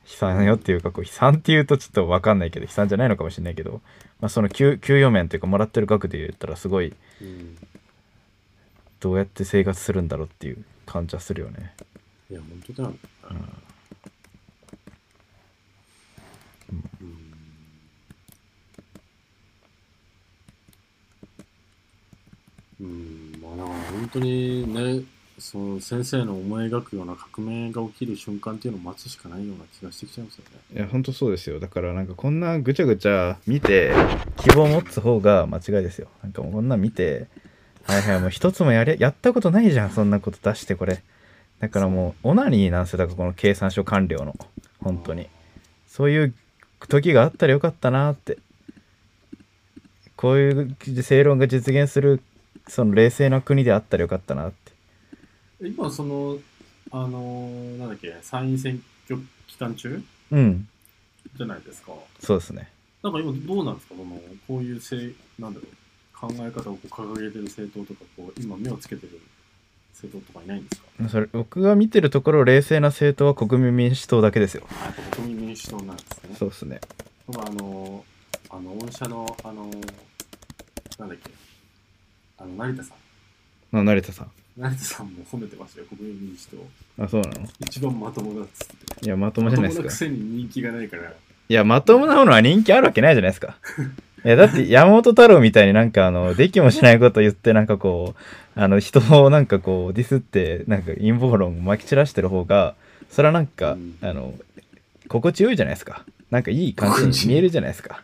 悲惨よっていうかこう悲惨っていうとちょっと分かんないけど悲惨じゃないのかもしれないけど、まあ、その給給与面というかもらってる額で言ったらすごいうん。どうやって生活するんだろうっていう感じはするよね。いや本当だうんうん。まあだから本当にねその先生の思い描くような革命が起きる瞬間っていうのを待つしかないような気がしてきちゃいますよね。いや本当そうですよ。だからなんかこんなぐちゃぐちゃ見て希望を持つ方が間違いですよ。なんかもうこんなん見てはいはいもう一つもやれ *laughs* やったことないじゃんそんなこと出してこれ。だからもうオナニーなんですよ。だからこの経産省官僚の。本当に。そういう時があったらよかったなって。こういう正論が実現するその冷静な国であったらよかったなって。今そのあのーなんだっけ参院選挙期間中？うん。じゃないですか。そうですね。なんか今どうなんですか？そのこういうせいなんだろう考え方をこう掲げてる政党とかこう今目をつけてる政党とかいないんですか？それ僕が見てるところ冷静な政党は国民民主党だけですよ。国民民主党なんですね。そうですね。僕はあのあの御社のあのなんだっけ？あの成田さん。な成田さん。成田さんも褒めてましたよ国民民主党。あそうなの？一番まともだっつって。いやまともじゃないまともなくですかせに人気がないから。いやまともなものは人気あるわけないじゃないですか *laughs* いやだって山本太郎みたいになんかあの *laughs* できもしないこと言ってなんかこうあの人をなんかこうディスってなんか陰謀論をまき散らしてる方がそれはなんか、うん。あの心地よいじゃないですか。なんかいい感じに見えるじゃないですか。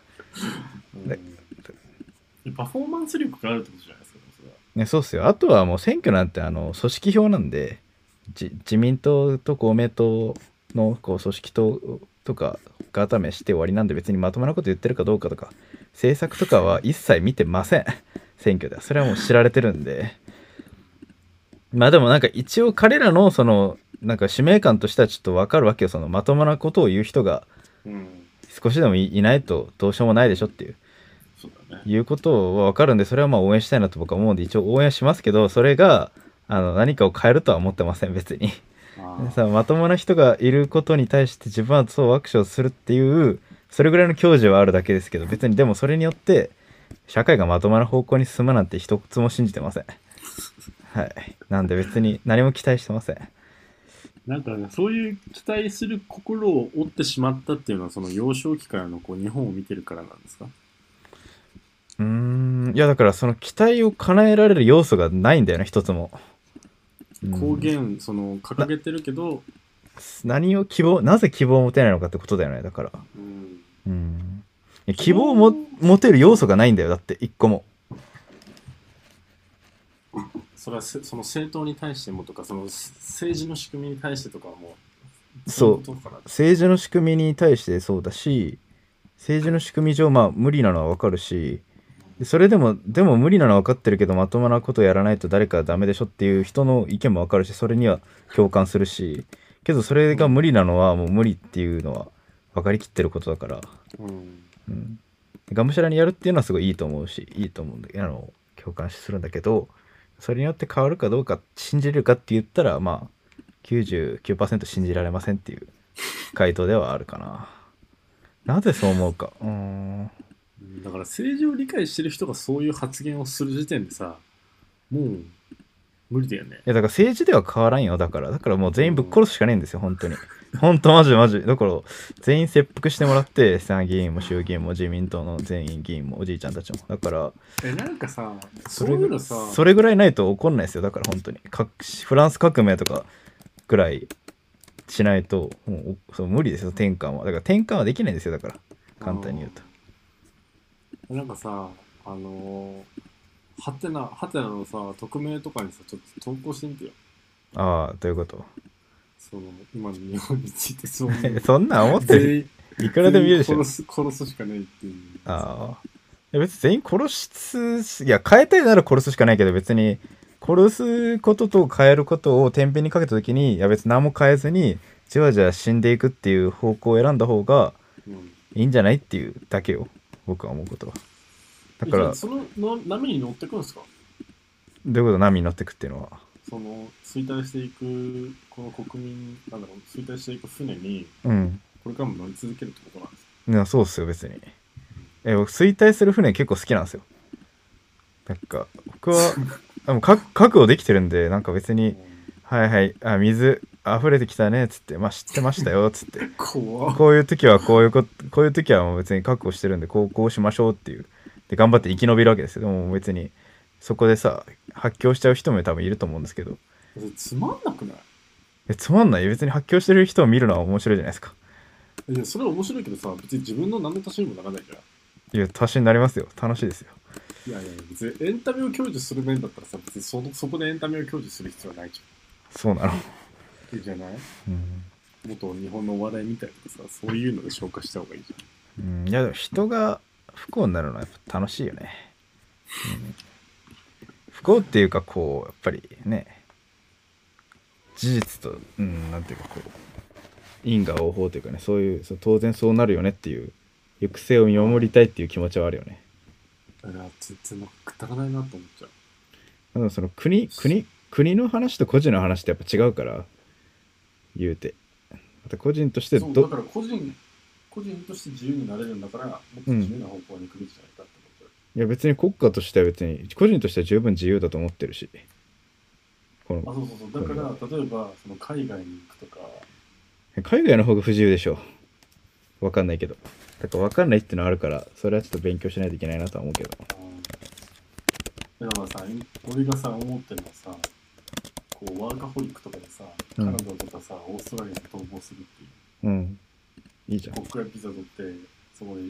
うん。パフォーマンス力があるってことじゃないですかそれは。ね、そうっすよ。あとはもう選挙なんてあの組織票なんで、じ自民党と公明党のこう組織党とか固めして終わりなんで別にまともなこと言ってるかどうかとか、政策とかは一切見てません。選挙では。それはもう知られてるんで。まあでもなんか一応彼らのそのなんか使命感としてはちょっとわかるわけよ。そのまともなことを言う人がうん少しでもいいないとどうしようもないでしょっていう。そうだねいうことは分かるんでそれはまあ応援したいなと僕は思うんで一応応援しますけどそれがあの何かを変えるとは思ってません別にさまともな人がいることに対して自分はそう握手をするっていうそれぐらいの矜持はあるだけですけど別にでもそれによって社会がまともな方向に進むなんて一つも信じてません。はい。なんで別に何も期待してません。なんかね、そういう期待する心を折ってしまったっていうのは、その幼少期からのこう日本を見てるからなんですか？うーん。いやだからその期待を叶えられる要素がないんだよね一つも。うん。公言、その、掲げてるけど、何を希望なぜ希望を持てないのかってことだよねだから。うん、うん。希望をも持てる要素がないんだよだって一個も。それはせその政党に対してもとか、その政治の仕組みに対してとかはもう、そう。政治の仕組みに対してそうだし政治の仕組み上まあ無理なのはわかるしでそれでもでも無理なのは分かってるけどまともなことやらないと誰かはダメでしょっていう人の意見もわかるしそれには共感するしけどそれが無理なのはもう無理っていうのは分かりきってることだから、うん。うん、がむしゃらにやるっていうのはすごいいいと思うしいいと思うんだあの共感するんだけどそれによって変わるかどうか信じれるかって言ったらまあ99%信じられませんっていう回答ではあるかな。なぜそう思うか。うーん。だから政治を理解してる人がそういう発言をする時点でさ、もう無理だよね。いやだから政治では変わらんよ。だからだからもう全員ぶっ殺すしかないんですよ本当に本当マジマジ。だから全員切腹してもらって参議院も衆議院も自民党の全員議員もおじいちゃんたちも。だからえ、なんかさ、それいうのさ、それぐらいないと怒んないですよ。だから本当に。かフランス革命とかぐらいしないともうおそう無理ですよ転換は。だから転換はできないんですよだから。簡単に言うと。なんかさ、あのー、はてな、はてなのさ、匿名とかにさ、ちょっと投稿してみてよ。ああどういうこと？その、今の日本についてそういう。*laughs* そんなん思ってる？いくらでも言うでしょ殺す、殺すしかないっていう。ああ。いや別に全員殺す、いや、変えたいなら殺すしかないけど、別に殺すことと変えることを天秤にかけたときに、いや別に何も変えずに、じわじわ死んでいくっていう方向を選んだ方がうん。いいんじゃないっていうだけよ。僕は思うことは。だから、どそのの波に乗ってくんですか？ういうこと？波に乗ってくっていうのは。その、衰退していく、この国民、なんだろう、衰退していく船に、うん。これからも乗り続けるってことなんですいやそうっすよ別に。え僕衰退する船結構好きなんですよ。なんか僕は *laughs* でも覚覚悟できてるんでなんか別にはいはいあ水溢れてきたねっつってまあ知ってましたよっ *laughs* つって。こういう時はこういうことこういう時はもう別に覚悟してるんでこうこうしましょうっていう。で頑張って生き延びるわけですよ。でも別にそこでさ発狂しちゃう人も多分いると思うんですけど。つまんなくない？えつまんない？別に発狂してる人を見るのは面白いじゃないですか。いやそれは面白いけどさ別に自分の何の足しにもならないじゃんいや足しになりますよ。楽しいですよ。いやいや別にエンタメを享受する面だったらさ別にそのそこでエンタメを享受する必要はないじそうなの、ゃんいいじゃない？うん。元日本のお笑いみたいなさそういうので消化した方がいいじうん、いやでも人が不幸になるのはやっぱ楽しいよね、うん不幸っていうかこうやっぱりね事実とうんなんていうかこう因果応報というかねそういうそう当然そうなるよねっていう行く末を見守りたいっていう気持ちはあるよね。だから全然くだらないなと思っちゃう。その国国国の話と個人の話ってやっぱ違うから言うて。また個人としてどそうだから個人個人として自由になれるんだからもっと自由な方向に行くべきじゃないか。っいや別に国家としては別に個人としては十分自由だと思ってるし。このあそうそうそう。だから例えばその海外に行くとか。海外の方が不自由でしょう。わかんないけど。だからわかんないってのはあるからそれはちょっと勉強しないといけないなとは思うけど。だからさ俺がさ思ってるのはさこうワーカホリックとかでさカうん。ナダとかさ、オーストラリアに逃亡するっていう。うん。いいじゃん。国会ビザ取ってそこで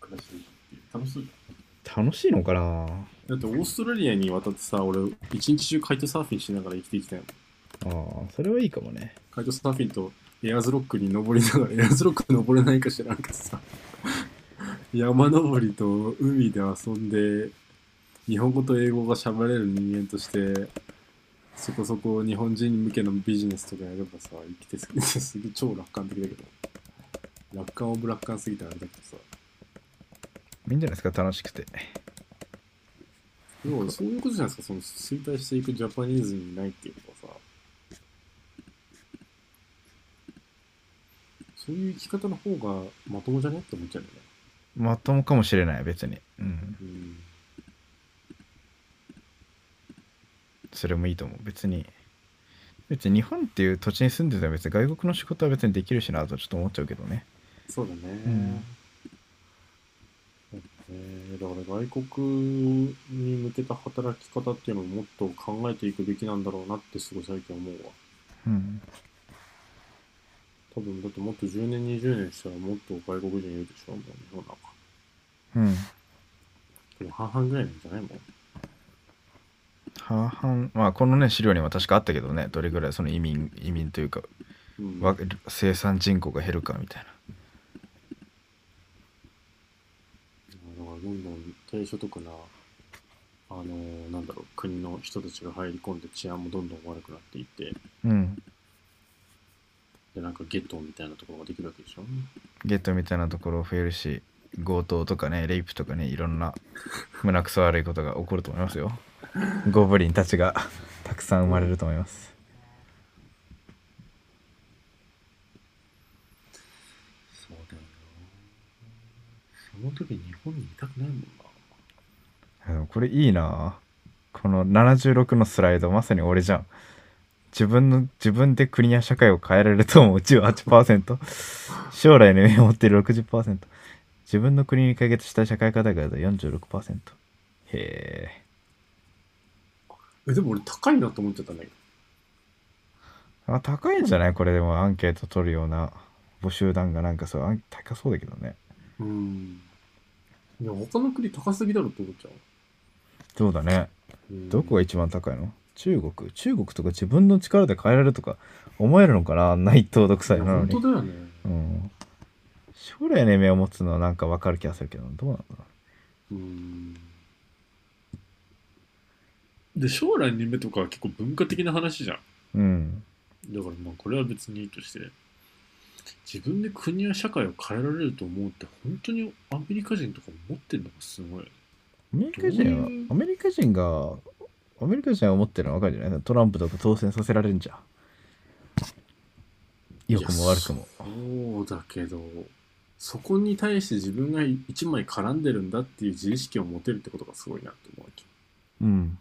暮らしていくっていう。楽しそうじゃん楽しいのかな？だってオーストラリアに渡ってさ俺一日中カイトサーフィンしながら生きていきたいもんああそれはいいかもね。カイトサーフィンとエアーズロックに登りながらエアーズロック登れないか知らんけどさ。山登りと海で遊んで日本語と英語が喋れる人間としてそこそこ日本人向けのビジネスとかやればさ生きてすぎて *laughs* すげえ超楽観的だけど。楽観オブ楽観すぎてあれだけどさいいんじゃないですか楽しくて。でもそういうことじゃないですか。その衰退していくジャパニーズにないっていうことはさ。そういう生き方の方がまともじゃね？って思っちゃうよね。まともかもしれない別に。うん。うん。それもいいと思う。別に別に日本っていう土地に住んでたら別に外国の仕事は別にできるしなとちょっと思っちゃうけどね。そうだね。んえーだから外国に向けた働き方っていうのをもっと考えていくべきなんだろうなってすごい最近思うわ。うん多分だってもっと10年、20年したらもっと外国人いるでしょもう日本なんか。うんでも半々ぐらいなんじゃないもん。半々まあこのね資料にも確かあったけどねどれぐらいその移民移民というかうん、わ生産人口が減るかみたいなだからどんどん低所得な、あのーなんだろう、国の人たちが入り込んで治安もどんどん悪くなっていって、うん。で、なんかゲットみたいなところができるわけでしょ？ゲットみたいなところ増えるし強盗とかねレイプとかねいろんな胸くそ悪いことが起こると思いますよ。ゴブリンたちがたくさん生まれると思いますそうだよな。その時日本にいたくないもんな。でもこれいいな。この76のスライドまさに俺じゃん。自分の自分で国や社会を変えられると思う。18% *laughs* 将来の夢を持っている60%自分の国に解決したい社会課題が46%へええ、でも俺高いなと思っちゃったんだけど。あ高いんじゃない？これでもアンケート取るような募集団がなんかそう高そうだけどね。うん。いや、他の国高すぎだろって思っちゃう。そうだね。うん。どこが一番高いの？中国。中国とか自分の力で変えられるとか思えるのかな？内藤独裁いやなのに。本当だよね。うん。将来の夢を持つのはなんかわかる気がするけどどうなんだろう？ん。で、将来の夢とかは結構文化的な話じゃん。ううん。だからまあこれは別にいいとして、自分で国や社会を変えられると思うって本当にアメリカ人とか思ってるのがすごい。アメリカ人はアメリカ人がアメリカ人は思ってるのはわかるんじゃない。トランプとか当選させられるんじゃん。良くも悪くも。そうだけど、そこに対して自分が一枚絡んでるんだっていう自意識を持てるってことがすごいなって思うわけ。うん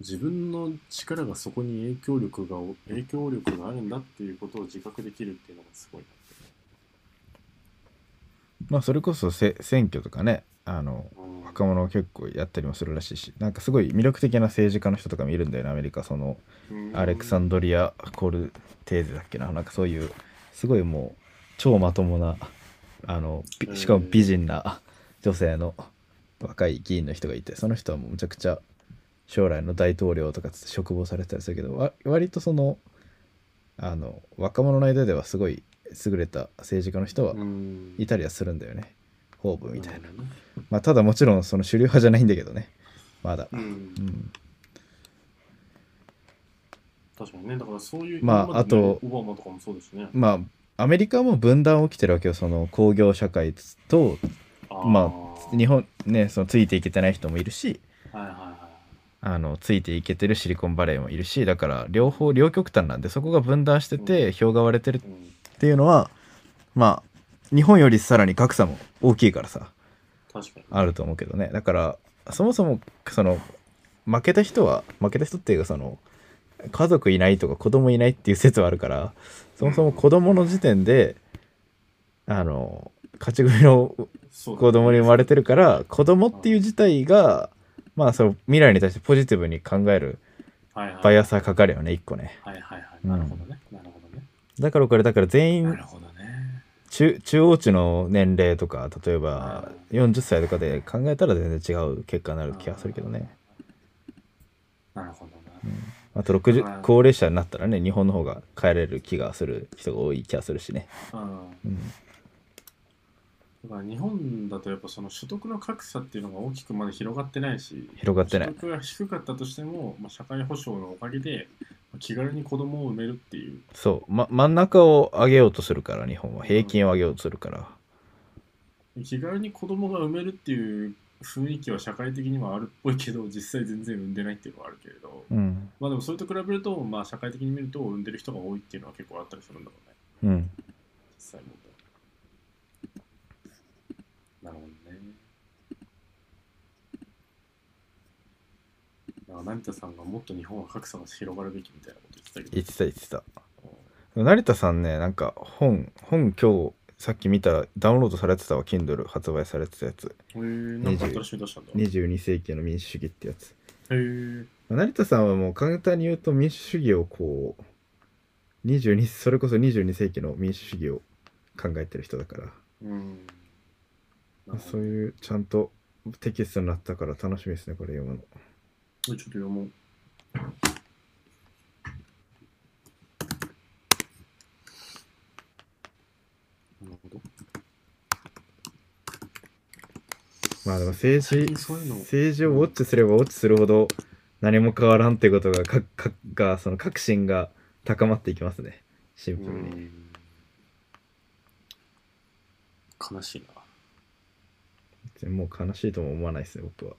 自分の力がそこに影響力が影響力があるんだっていうことを自覚できるっていうのがすごいなってまあそれこそせ選挙とかねあの。若者結構やったりもするらしいしなんかすごい魅力的な政治家の人とかもいるんだよねアメリカ。そのうん。アレクサンドリア・コルテーゼだっけななんかそういうすごいもう超まともなあのびしかも美人な女性の若い議員の人がいてその人はもうむちゃくちゃ将来の大統領とかつって嘱望されてたりするけどわ割とそのあの若者の間ではすごい優れた政治家の人はうん。いたりはするんだよね。ホープみたいな。まあただもちろんその主流派じゃないんだけどね。まだ。うん。うん。確かにね、だからそういう、まああとオバマとかもそうですね。まあアメリカも分断起きてるわけよ。その工業社会とまあ日本ねそのついていけてない人もいるし。はいはいはい。あのついていけてるシリコンバレーもいるしだから両方両極端なんでそこが分断してて票が割れてるっうん、ていうのはまあ日本よりさらに格差も大きいからさ。あると思うけどね。だからそもそもその負けた人は負けた人っていうかその家族いないとか子供いないっていう説はあるからそもそも子供の時点であの勝ち組の子供に生まれてるから子供っていう自体がまあその未来に対してポジティブに考えるバイアスがかかるよね一個ねはいはいはい。うんなるほどね。なるほどね。だからこれだから全員なるほどね。中中央値の年齢とか例えば40歳とかで考えたら全然違う結果になる気がするけどねなるほどな。あとはい60高齢者になったらね日本の方が帰れる気がする人が多い気がするしねうんうんだから日本だとやっぱその所得の格差っていうのが大きくまだ広がってないし広がってない。所得が低かったとしても、まあ、社会保障のおかげでまあ気軽に子供を産めるっていう。そう、ま、真ん中を上げようとするから日本は。平均を上げようとするから。気軽に子供が産めるっていう雰囲気は社会的にはあるっぽいけど実際全然産んでないっていうのはあるけれど、うん。まあでもそれと比べると、まあ、社会的に見ると産んでる人が多いっていうのは結構あったりするんだろうね。うん。実際問題なるほどねなんか成田さんがもっと日本は格差が広がるべきみたいなこと言ってたけど。言ってた言ってた。成田さんねなんか本本今日さっき見たらダウンロードされてたわ。Kindle 発売されてたやつ。へえなんか新しいの出したんだ。へ22世紀の民主主義ってやつ。え成田さんはもう簡単に言うと民主主義をこう22それこそ22世紀の民主主義を考えてる人だから。うん。そういうちゃんとテキストになったから楽しみですねこれ読むのちょっと読もう。なるほど。まあでも政治最近そういうの政治をウォッチすればウォッチするほど何も変わらんってことがかかがその確信が高まっていきますね。シンプルに、うん。悲しいな。もう悲しいとも思わないですね僕は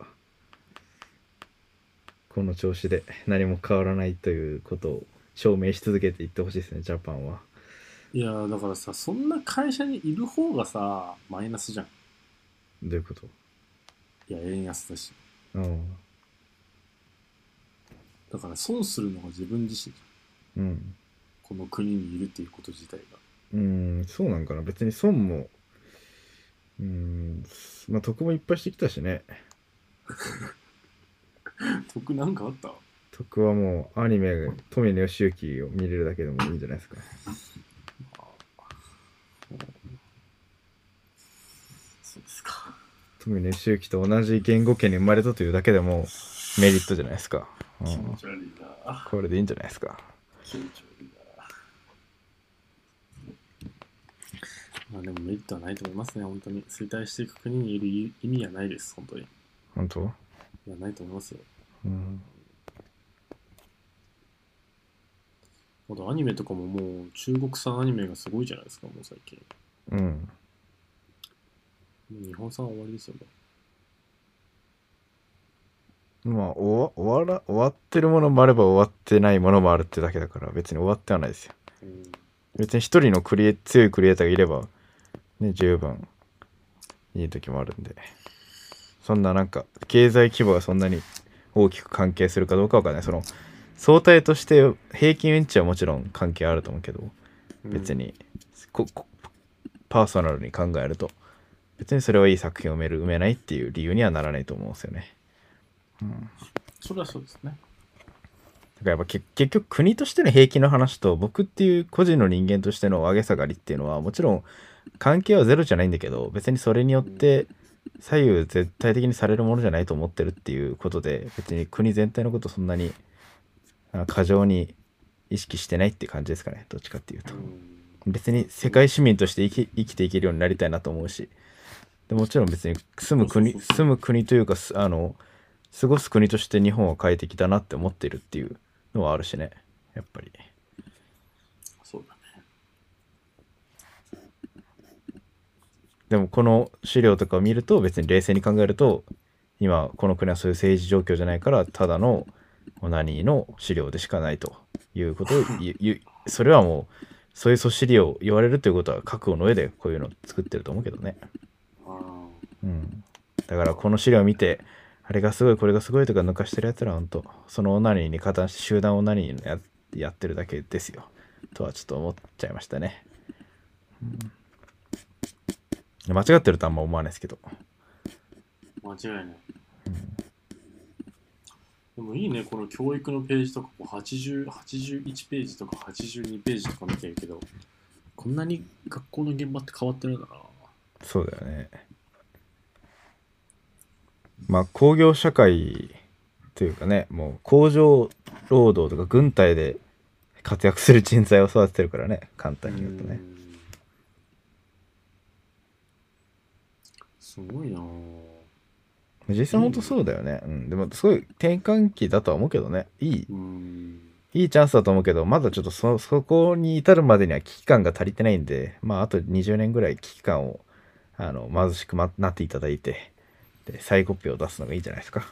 この調子で何も変わらないということを証明し続けていってほしいですねジャパンは。いやだからさそんな会社にいる方がさマイナスじゃん。どういうこと？いや円安だし。うん。だから損するのが自分自身じゃん。うん。この国にいるっていうこと自体が。うんそうなんかな。別に損もうんまあ得もいっぱいしてきたしね *laughs* *laughs* 得なんかあった？得はもうアニメ富野義行を見れるだけでもいいんじゃないですか。そうですか。富野義行と同じ言語圏に生まれたというだけでもメリットじゃないですか、う気ん持ち悪いな。これでいいんじゃないですか。気持ち悪い。なまあでもメリットはないと思いますね。本当に。衰退していく国にいる意意味はないです。本当に。い本当？やないと思いますようん。あとアニメとかももう中国産アニメがすごいじゃないですかもう最近。うん。日本産は終わりですよねまあ終わ終わら終わってるものもあれば終わってないものもあるってだけだから別に終わってはないですよ。うん。別に一人のクリエ強いクリエイターがいればね十分いい時もあるんで。そんななんか経済規模がそんなに大きく関係するかどうかわかんない。その相対として平均運値はもちろん関係あると思うけど別にここパーソナルに考えると別にそれはいい作品を埋める埋めないっていう理由にはならないと思うんですよね。それはそうですね。だからやっぱけ結局国としての平均の話と僕っていう個人の人間としての上げ下がりっていうのはもちろん関係はゼロじゃないんだけど別にそれによって左右絶対的にされるものじゃないと思ってるっていうことで別に国全体のことそんなにあ過剰に意識してないって感じですかね。どっちかっていうと。うん別に世界市民として生き生きていけるようになりたいなと思うし。でもちろん別に住む国住む国というかすあの過ごす国として日本は快適だなって思ってるっていうのはあるしね。やっぱりそうだね。でもこの資料とかを見ると別に冷静に考えると今この国はそういう政治状況じゃないからただのオナニーの資料でしかないということを *laughs* それはもうそういうそしりを言われるということは覚悟の上でこういうのを作ってると思うけどね。あうん、だからこの資料を見てあれがすごいこれがすごいとか抜かしてるやつらは本当そのオナニーに加担して集団オナニーややってるだけですよ。とはちょっと思っちゃいましたね、うん、間違ってるとあんま思わないですけど。あ、間違いない。でもいいね、この教育のページとかこう80 81ページとか82ページとか見てるけど、こんなに学校の現場って変わってるんだな。そうだよね。まあ工業社会というかねもう工場労働とか軍隊で活躍する人材を育ててるからね簡単に言うとねうんすごいなぁ実際本当そうだよね。うん。でも、すごい転換期だとは思うけどね。いい、うん。いいチャンスだと思うけど、まだちょっとそ、そこに至るまでには危機感が足りてないんで、まあ、あと20年ぐらい危機感を、あの、貧しくまなっていただいて、で、再コピーを出すのがいいじゃないですか。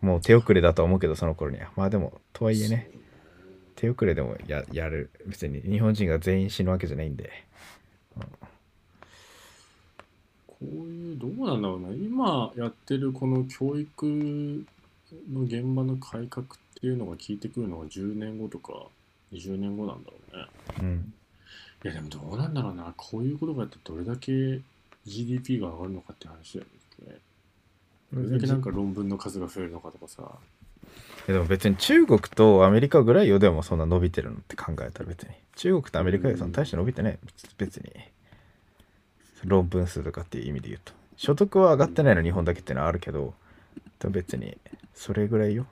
もう手遅れだとは思うけど、その頃には。まあでも、とはいえね、手遅れでもややる。別に日本人が全員死ぬわけじゃないんで。こういう、どうなんだろうな。今やってるこの教育の現場の改革っていうのが効いてくるのが10年後とか20年後なんだろうね。うん。いやでもどうなんだろうな。こういうことがやってどれだけ GDP が上がるのかって話だよね。どれだけなんか論文の数が増えるのかとかさ。でも別に中国とアメリカぐらいよでもそんな伸びてるのって考えたら別に中国とアメリカでその大して伸びてない別に論文数とかっていう意味で言うと所得は上がってないの日本だけっていうのはあるけど別にそれぐらいよ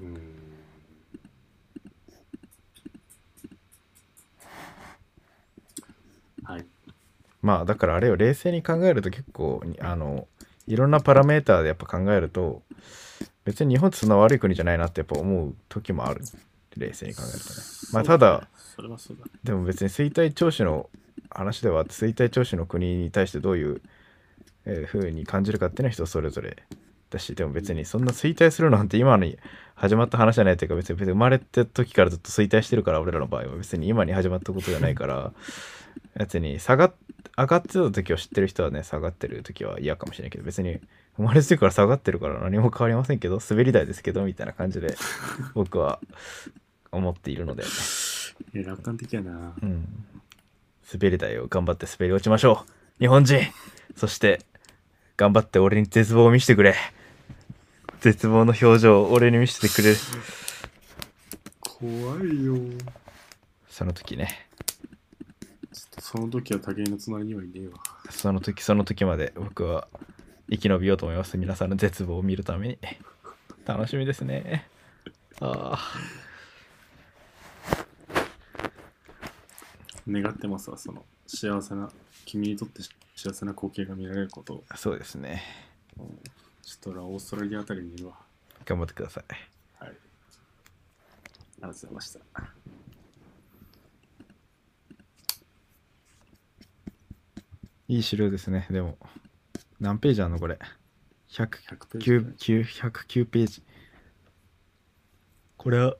うん。はい。まあだからあれを冷静に考えると結構にあのいろんなパラメーターでやっぱ考えると別に日本ってそんな悪い国じゃないなってやっぱ思う時もある冷静に考えるとねまあただそれはそうだ。でも別に衰退調子の話では衰退調子の国に対してどういう、えー風に感じるかっていうのは人それぞれだしでも別にそんな衰退するなんて今に始まった話じゃないというか別に別に生まれた時からずっと衰退してるから俺らの場合は別に今に始まったことじゃないから *laughs* 別に下がっ上がってた時を知ってる人はね下がってる時は嫌かもしれないけど別に生まれてから下がってるから何も変わりませんけど滑り台ですけどみたいな感じで僕は思っているので。いや、楽観的やな。うん。滑り台を頑張って滑り落ちましょう。日本人そして、頑張って俺に絶望を見せてくれ。絶望の表情を俺に見せてくれ。怖いよ。その時ね。その時は武井の隣にはいねえわ。その時その時まで僕は生き延びようと思います。皆さんの絶望を見るために。楽しみですね。ああ。願ってますわ、その幸せな、君にとって幸せな光景が見られることを。そうですね。ちょっと俺はオーストラリアあたりにいるわ。頑張ってください。はい。ありがとうございました。いい資料ですね。でも、何ページあんのこれ？100ページ109 9 109ページこれは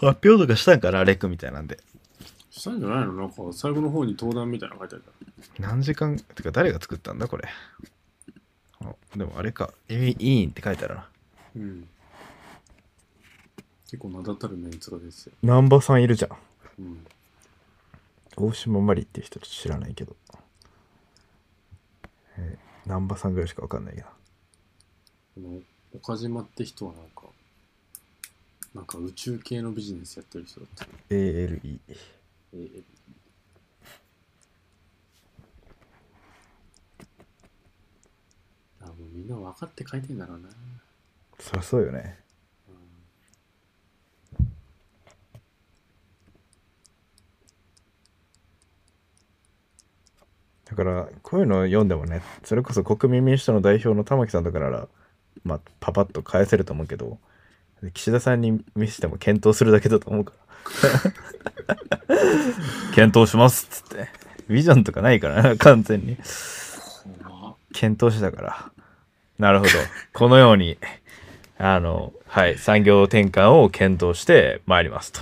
発表とかしたんかなレクみたいなんでしたんじゃないの？なんか最後の方に登壇みたいなの書いてある。何時間てか誰が作ったんだこれ？あでもあれか「委員」って書いてあるなうん。結構名だたるメンツがですよ。南波さんいるじゃんうん。大島まりっていう人知らないけど、えー南波さんぐらいしかわかんないけどこの岡島って人はなんか、なんか宇宙系のビジネスやってる人だった。ALE えーあもうみんな分かって書いてんだろうな。そりゃそうよねだからこういうのを読んでもねそれこそ国民民主党の代表の玉木さんとかならまあパパッと返せると思うけど岸田さんに見せても検討するだけだと思うから。*laughs* 検討しますっつって。ビジョンとかないからな完全に。検討してたから。なるほど。このようにあのはい産業転換を検討してまいりますと。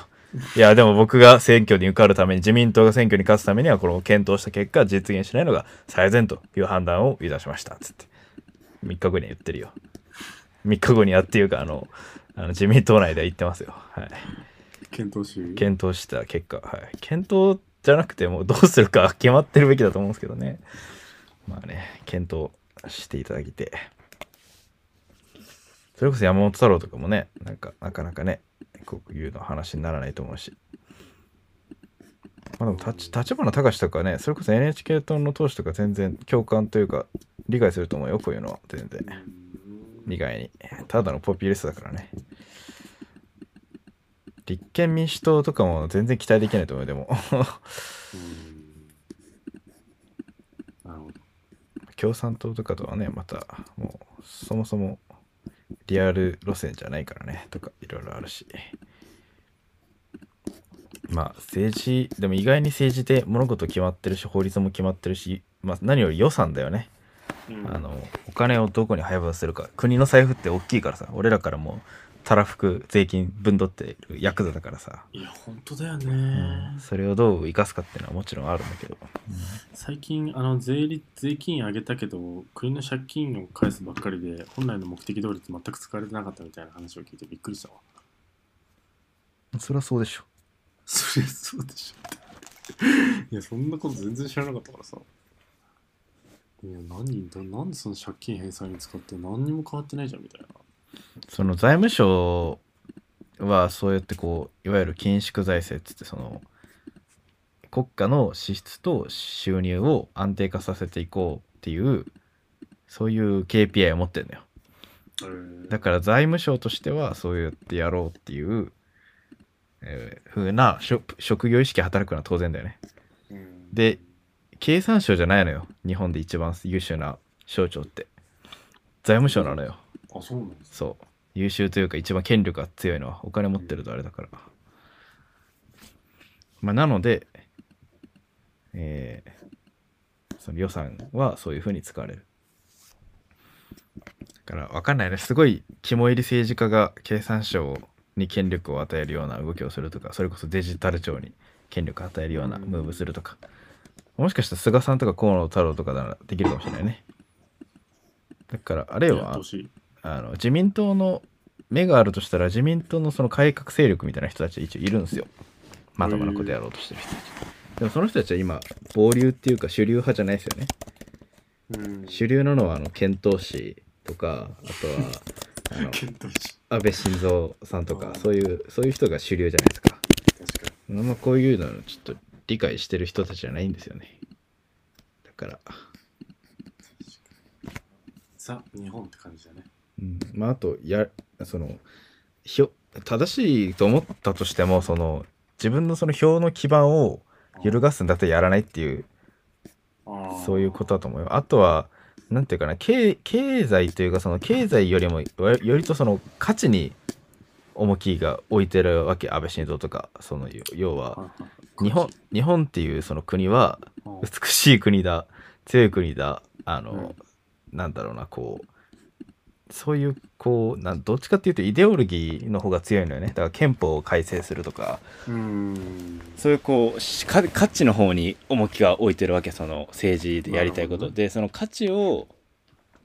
いやでも僕が選挙に受かるために自民党が選挙に勝つためにはこの検討した結果実現しないのが最善という判断をいたしましたつって。3日後には言ってるよ。3日後にはっていうかあのあの自民党内では言ってますよ。はい。検討し。検討した結果、はい、検討じゃなくてもうどうするか決まってるべきだと思うんですけどね。まあね検討していただいて。それこそ山本太郎とかもねなんかなかなかねこういうの話にならないと思うし。まあでも立立花隆とかねそれこそ NHK 党の党首とか全然共感というか理解すると思うよこういうのは。全然。うん意外に。ただのポピュリストだからね。立憲民主党とかも全然期待できないと思うよでも。共産党とかとはねまたもうそもそもリアル路線じゃないからねとかいろいろあるし。まあ政治でも意外に政治で物事決まってるし法律も決まってるし、まあ、何より予算だよねうん。あのお金をどこに配分するか。国の財布って大きいからさ。俺らからもたらふく税金分取ってるヤクザだからさ、いや、本当だよね。うん。それをどう生かすかっていうのはもちろんあるんだけど、最近あの税率税金上げたけど国の借金を返すばっかりで本来の目的通り全く使われてなかったみたいな話を聞いてびっくりしたわ。そりゃそうでしょ。そりゃそうでしょ。いやそんなこと全然知らなかったからさいや何だなんでその借金返済に使って何にも変わってないじゃんみたいな。その財務省はそうやってこういわゆる緊縮財政っつってその国家の支出と収入を安定化させていこうっていうそういう KPI を持ってるのよ。だから財務省としてはそうやってやろうっていう、えー風な職職業意識働くのは当然だよね。うん。で経産省じゃないのよ。日本で一番優秀な省庁って。財務省なのよ。あそうなんです。そう。優秀というか一番権力が強いのはお金持ってるとあれだから。まあなのでえーその予算はそういうふうに使われる。だから分かんないね。すごい肝入り政治家が経産省に権力を与えるような動きをするとかそれこそデジタル庁に権力を与えるようなムーブするとかもしかしたら菅さんとか河野太郎とかならできるかもしれないね。だからあれはあの自民党の目があるとしたら自民党のその改革勢力みたいな人たち一応いるんですよ。まともなことやろうとしてる人たち。でもその人たちは今暴流っていうか主流派じゃないですよね。うん。主流なのはあの遣唐使とかあとは *laughs* あの安倍晋三さんとかうんそういうそういう人が主流じゃないですか。確かあこういうのちょっと理解してる人たちじゃないんですよね。だから。にザ日本って感じだね。うん、まああとやそのひょ正しいと思ったとしてもその自分のその票の基盤を揺るがすんだったらやらないっていうそういうことだと思うよ。あとはなんていうかな経経済というかその経済よりもわよりとその価値に重きが置いてるわけ安倍晋三とかその要は日本日本っていうその国は美しい国だ強い国だあの、なんだろうなこうそういうこうなんどっちかっていうとイデオロギーの方が強いのよね。だから憲法を改正するとか。うん。そういうこうしか価値の方に重きが置いてるわけその政治でやりたいこと、でその価値を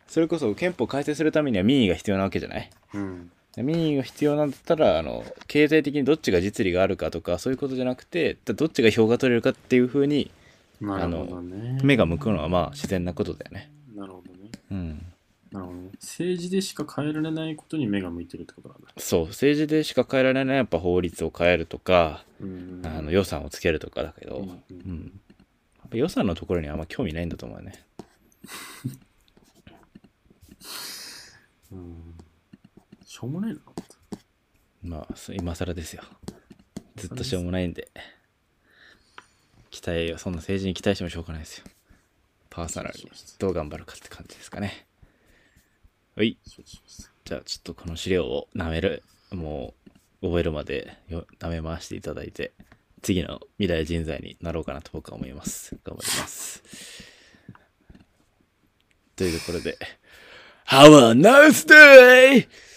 それこそ憲法改正するためには民意が必要なわけじゃない。うん。で民意が必要なんだったらあの経済的にどっちが実利があるかとかそういうことじゃなくてだどっちが票が取れるかっていうふうになるほどね。目が向くのはまあ自然なことだよね。なるほどね。うん。なるほどね。政治でしか変えられないことに目が向いてるってことなんだ。そう。政治でしか変えられないやっぱ法律を変えるとか、うん。あの予算をつけるとかだけど、ううん。ん。やっぱ予算のところにあんま興味ないんだと思うよね。*laughs* うんしょうもないなまあ今更ですよ。ずっとしょうもないんで。期待をそんな政治に期待してもしょうがないですよ。パーソナルにどう頑張るかって感じですかね。はい。じゃあちょっとこの資料を舐める。もう覚えるまでよ舐め回していただいて。次の未来人材になろうかなと僕は思います。頑張ります。というところで。Have a nice day!